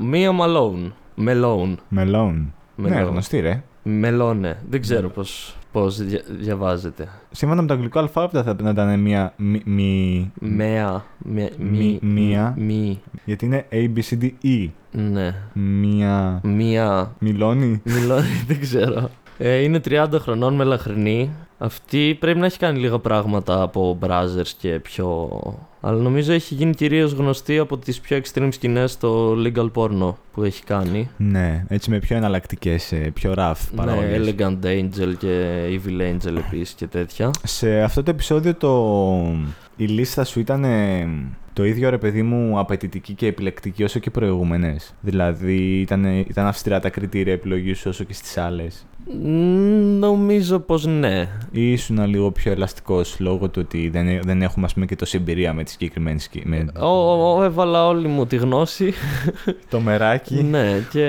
Μία Μαλόν. Μελόν. Μελόν. Ναι, Μελόν. γνωστή ρε. Μελώνε. Δεν ξέρω Μελ- πώς, πώς δια- διαβάζεται. Σύμφωνα με το αγγλικό αλφάβητα θα πρέπει να ήταν μία. Μη, μη- Μέα. Μη. Μη- μία. Μη. γιατί είναι A, B, C, D, E. Ναι. Μία. Μία. Μιλώνει. Μιλώνει, δεν ξέρω. Ε, είναι 30 χρονών μελαχρινή. Αυτή πρέπει να έχει κάνει λίγα πράγματα από browsers και πιο... Αλλά νομίζω έχει γίνει κυρίως γνωστή από τις πιο extreme σκηνές στο legal porno που έχει κάνει. Ναι, έτσι με πιο εναλλακτικές, πιο rough Ναι, παραγωγές. Elegant Angel και Evil Angel επίσης και τέτοια. Σε αυτό το επεισόδιο το... η λίστα σου ήταν ε, το ίδιο ρε παιδί μου απαιτητική και επιλεκτική όσο και προηγούμενες. Δηλαδή ήταν, ήταν αυστηρά τα κριτήρια επιλογής σου όσο και στις άλλες. Μ, Νομίζω πως ναι. Ή ήσουν λίγο πιο ελαστικός λόγω του ότι δεν, δεν έχουμε ας πούμε, και τόση εμπειρία με τη συγκεκριμένη σκη... με Ο, ο- ο- έβαλα όλη μου τη γνώση. το μεράκι. ναι, και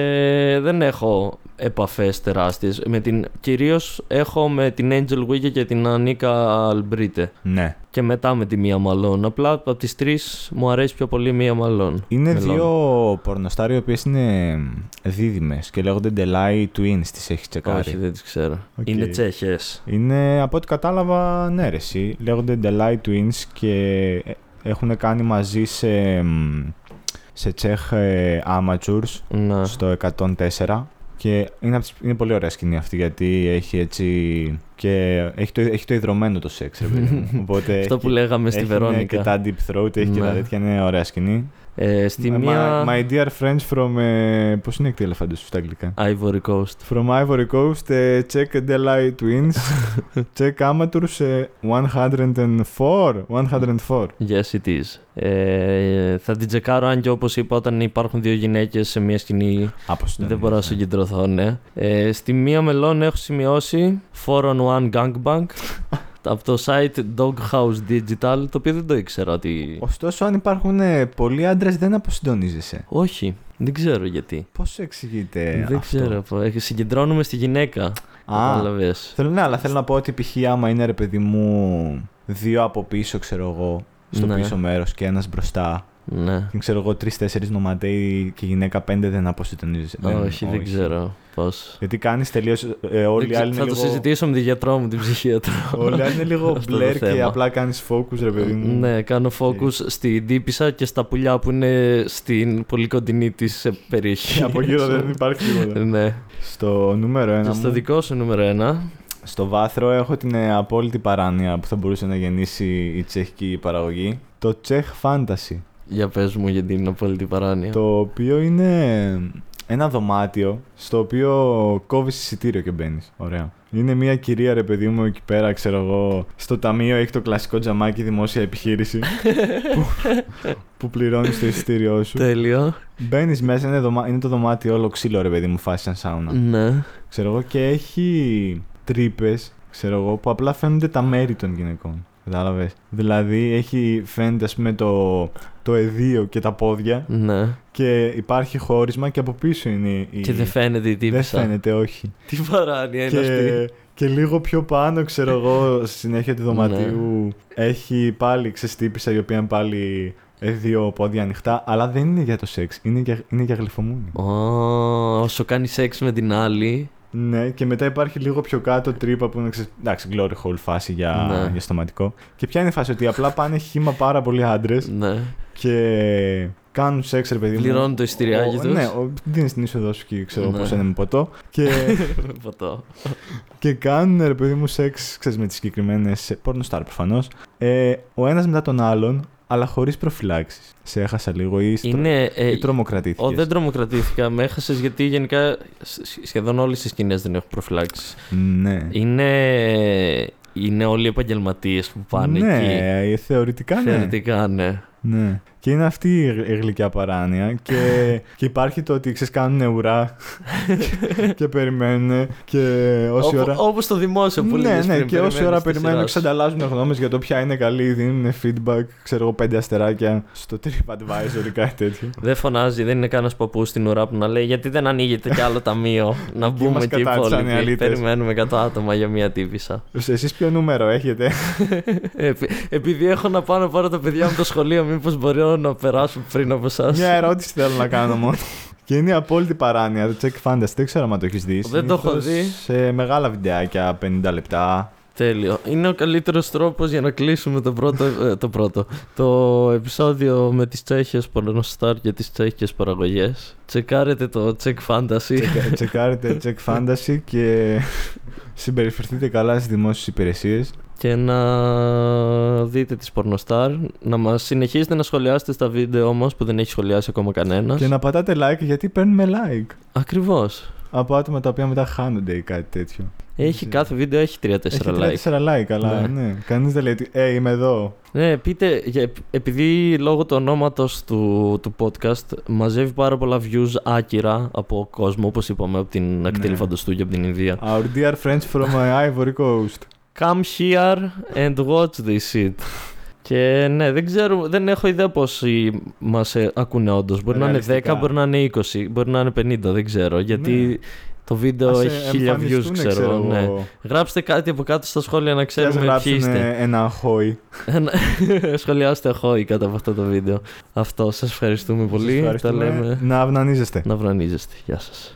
δεν έχω επαφές τεράστιες. Με την, κυρίως έχω με την Angel Wiggy και την Ανίκα Αλμπρίτε. ναι. Και μετά με τη Μία Μαλόν. Απλά από τις τρεις μου αρέσει πιο πολύ η Μία Μαλόν. Είναι Μελών. δύο πορνοστάρια οι οποίες είναι δίδυμες και λέγονται Dellai Twins, τις έχεις τσεκάρει; Όχι, δεν τις ξέρω. Οκ. Είναι Τσέχες. Είναι από ό,τι κατάλαβα ναι ρε εσύ. Λέγονται Dellai Twins και ε, έχουν κάνει μαζί σε, μ, σε Czech ε, Amateurs Ναι. στο 104 και είναι, απ' τις- είναι πολύ ωραία σκηνή αυτή γιατί έχει έτσι και έχει το, έχει το ιδρωμένο το σεξ ρε παιδί μου. Οπότε Αυτό που έχει- λέγαμε στη έχει ναι, Βερόνικα. και τα deep throat, έχει και Ναι. τα τέτοια, είναι ωραία σκηνή. Ε, στη My- μία My, dear friends from... Ε, πώς είναι η ελεφάντες σου στα αγγλικά; Ivory Coast. From Ivory Coast, ε, check Delay Twins, check Amateurs ε, 104, 104. Yes, it is. Ε, θα την τσεκάρω αν και όπως είπα όταν υπάρχουν δύο γυναίκες σε μια σκηνή Άπως δεν μπορώ να συγκεντρωθώ, ναι. Ε, στη μία μελών έχω σημειώσει 4 on 1 gangbang από το site Doghouse Digital, το οποίο δεν το ήξερα ότι... Ωστόσο, αν υπάρχουν ε, πολλοί άντρες, δεν αποσυντονίζεσαι. Όχι, δεν ξέρω γιατί. Πώς εξηγείται δεν αυτό; ξέρω. πω. Ε, Συγκεντρώνουμε στη γυναίκα. Α, Κατάλαβες. θέλω, ναι, αλλά θέλω να πω ότι π.χ. άμα είναι ρε παιδί μου δύο από πίσω, ξέρω εγώ, στο Ναι. πίσω μέρος και ένας μπροστά. Ναι. Και ξέρω εγώ, τρει-τέσσερι νοματέοι και γυναίκα πέντε δεν αποσυντονίζεσαι. όχι, δεν ξέρω πώς. Γιατί κάνεις τελείως. Ε, όλοι οι Δεν άλλοι ξε- είναι θα το λίγο... συζητήσω με τη γιατρό μου, την ψυχίατρο. Όλοι οι άλλοι είναι λίγο Αυτό το μπλερ και θέμα. απλά κάνεις focus, ρε παιδί μου. Ναι, κάνω focus στην τύπησα και στα πουλιά που είναι στην πολύ κοντινή της περιοχή. Και από γύρω δεν υπάρχει τίποτα. Ναι. Στο νούμερο ένα. Και στο μου, δικό σου νούμερο ένα. Στο βάθρο έχω την ε, απόλυτη παράνοια που θα μπορούσε να γεννήσει η τσεχική παραγωγή. Το Czech Fantasy. Για πες μου γιατί είναι απόλυτη παράνοια. Το οποίο είναι ένα δωμάτιο στο οποίο κόβεις εισιτήριο και μπαίνεις. Ωραία. Είναι μια κυρία ρε παιδί μου εκεί πέρα, ξέρω εγώ, στο ταμείο έχει το κλασικό τζαμάκι δημόσια επιχείρηση που, που πληρώνει το εισιτήριό σου. Τέλειο. Μπαίνεις μέσα, είναι, δωμά- είναι το δωμάτιο όλο ξύλο ρε παιδί μου, φάση σαν σάουνα. Ναι. Ξέρω εγώ και έχει τρύπες. ξέρω εγώ, που απλά φαίνονται τα μέρη των γυναικών. Κατάλαβες. Δηλαδή έχει, φαίνεται ας πούμε το, το εδίο και τα πόδια Ναι. και υπάρχει χώρισμα και από πίσω είναι η. Και δεν φαίνεται η Δεν τύπησα. φαίνεται, όχι. Τι παράνοια είναι αυτή. και, και λίγο πιο πάνω, ξέρω εγώ, στη συνέχεια του δωματίου έχει πάλι ξεστύπησα η οποία είναι πάλι ε, δύο πόδια ανοιχτά, αλλά δεν είναι για το σεξ, είναι για, είναι για γλυφομούνι. Ω, όσο κάνει σεξ με την άλλη. Ναι, και μετά υπάρχει λίγο πιο κάτω τρύπα που είναι ξε... εντάξει, glory hole φάση για, Ναι. για στοματικό. Και ποια είναι η φάση ότι απλά πάνε χύμα πάρα πολλοί άντρες Ναι. και κάνουν σεξ, ρε παιδί μου. Πληρώνουν το ειστηριάκι Ο- τους. Ναι, ο- δίνεις την είσοδό σου και ξέρω Ναι. πώς είναι με ποτό. Και, Ποτό. και κάνουν, ρε παιδί μου, σεξ, ξέρεις, με τις συγκεκριμένες πόρνοστάρ προφανώς. Ε, ο ένας μετά τον άλλον, αλλά χωρίς προφυλάξεις. Σε έχασα λίγο ή, στρο... Είναι. ε, ή τρομοκρατήθηκες. Ω, δεν τρομοκρατήθηκα. Με έχασες γιατί γενικά σ- σχεδόν όλες οι σκηνές δεν έχουν προφυλάξεις. Ναι. Είναι, είναι όλοι οι επαγγελματίες που πάνε εκεί. ναι, ε, θεωρητικά ναι. Θεωρητικά, ναι. Ναι. Και είναι αυτή η γλ- η γλυκιά παράνοια και, και υπάρχει το ότι ξέρεις κάνουν ουρά και, και περιμένουν και όση ώρα... Όπως στο δημόσιο που ναι, λέγες ναι, πριν, και όση περιμένεις ώρα τη περιμένουν σειράς σου. εξανταλλάζουν γνώμες για το ποια είναι καλή, δίνουν feedback, ξέρω εγώ, πέντε αστεράκια στο TripAdvisor ή κάτι τέτοιο. Δεν φωνάζει, δεν είναι κανένας παππούς στην ουρά που να λέει Γιατί δεν ανοίγεται κι άλλο ταμείο να μπούμε μας και οι κατάτησαν οι υπόλοιποι. αλήτες. Περιμένουμε 100 άτομα για μία τύπησα. Εσείς ποιο νούμερο έχετε; Επει- επειδή έχω να πάω να πάρω τα παιδιά μου το σχολείο, μήπως μπορώ να περάσω πριν από εσάς. Μια ερώτηση θέλω να κάνω μόνο. Και είναι η απόλυτη παράνοια, το Check Fantasy. Δεν ξέρω αν το έχεις δεις. Δεν το έχω Συνήθως δει. Σε μεγάλα βιντεάκια, 50 λεπτά. Τέλειο. Είναι ο καλύτερος τρόπος για να κλείσουμε το πρώτο, ε, το πρώτο. Το επεισόδιο με τις τσέχες πορνοστάρ και τις τσέχε παραγωγές. Τσεκάρετε το Check Fantasy. Τσεκα- Τσεκάρετε Check Fantasy και συμπεριφερθείτε καλά στις δημόσιες υπηρεσίες. Και να δείτε τις πορνοστάρ. Να μας συνεχίσετε να σχολιάσετε στα βίντεο όμως που δεν έχει σχολιάσει ακόμα κανένας. Και να πατάτε like γιατί παίρνουμε like. Ακριβώς. Από άτομα τα οποία μετά χάνονται ή κάτι τέτοιο. Έχει, κάθε βίντεο έχει 3-4 Έχει like. 4 like, αλλά Ναι. ναι. Κανείς δεν λέει ότι Ε, είμαι εδώ. Ναι, πείτε, για- επειδή λόγω του ονόματος του, του podcast μαζεύει πάρα πολλά views άκυρα από κόσμο, όπως είπαμε, από την ακτή Ναι. Ελεφαντοστού και από την Ινδία. Our dear friends from my Ivory Coast. Come here and watch this shit. Και ναι, δεν ξέρω, δεν έχω ιδέα πόσοι μας ε, ακούνε όντως. Μπορεί να είναι 10, Ρεαλιστικά. μπορεί να είναι 20, μπορεί να είναι 50, δεν ξέρω. Γιατί Ναι. το βίντεο Ας, ε, έχει χίλια views, εμφανιστούν, ξέρω. ναι. εγώ. Γράψτε κάτι από κάτω στα σχόλια να Και ας ξέρουμε ποιοι γράψουν είστε. ένα αχόι. Ένα- Σχολιάστε εγώ ή κάτω από αυτό το βίντεο. Αυτό, σας ευχαριστούμε πολύ. Σας Τα ευχαριστούμε. λέμε Να αυνανίζεστε. να βρανίζεστε. Γεια σας.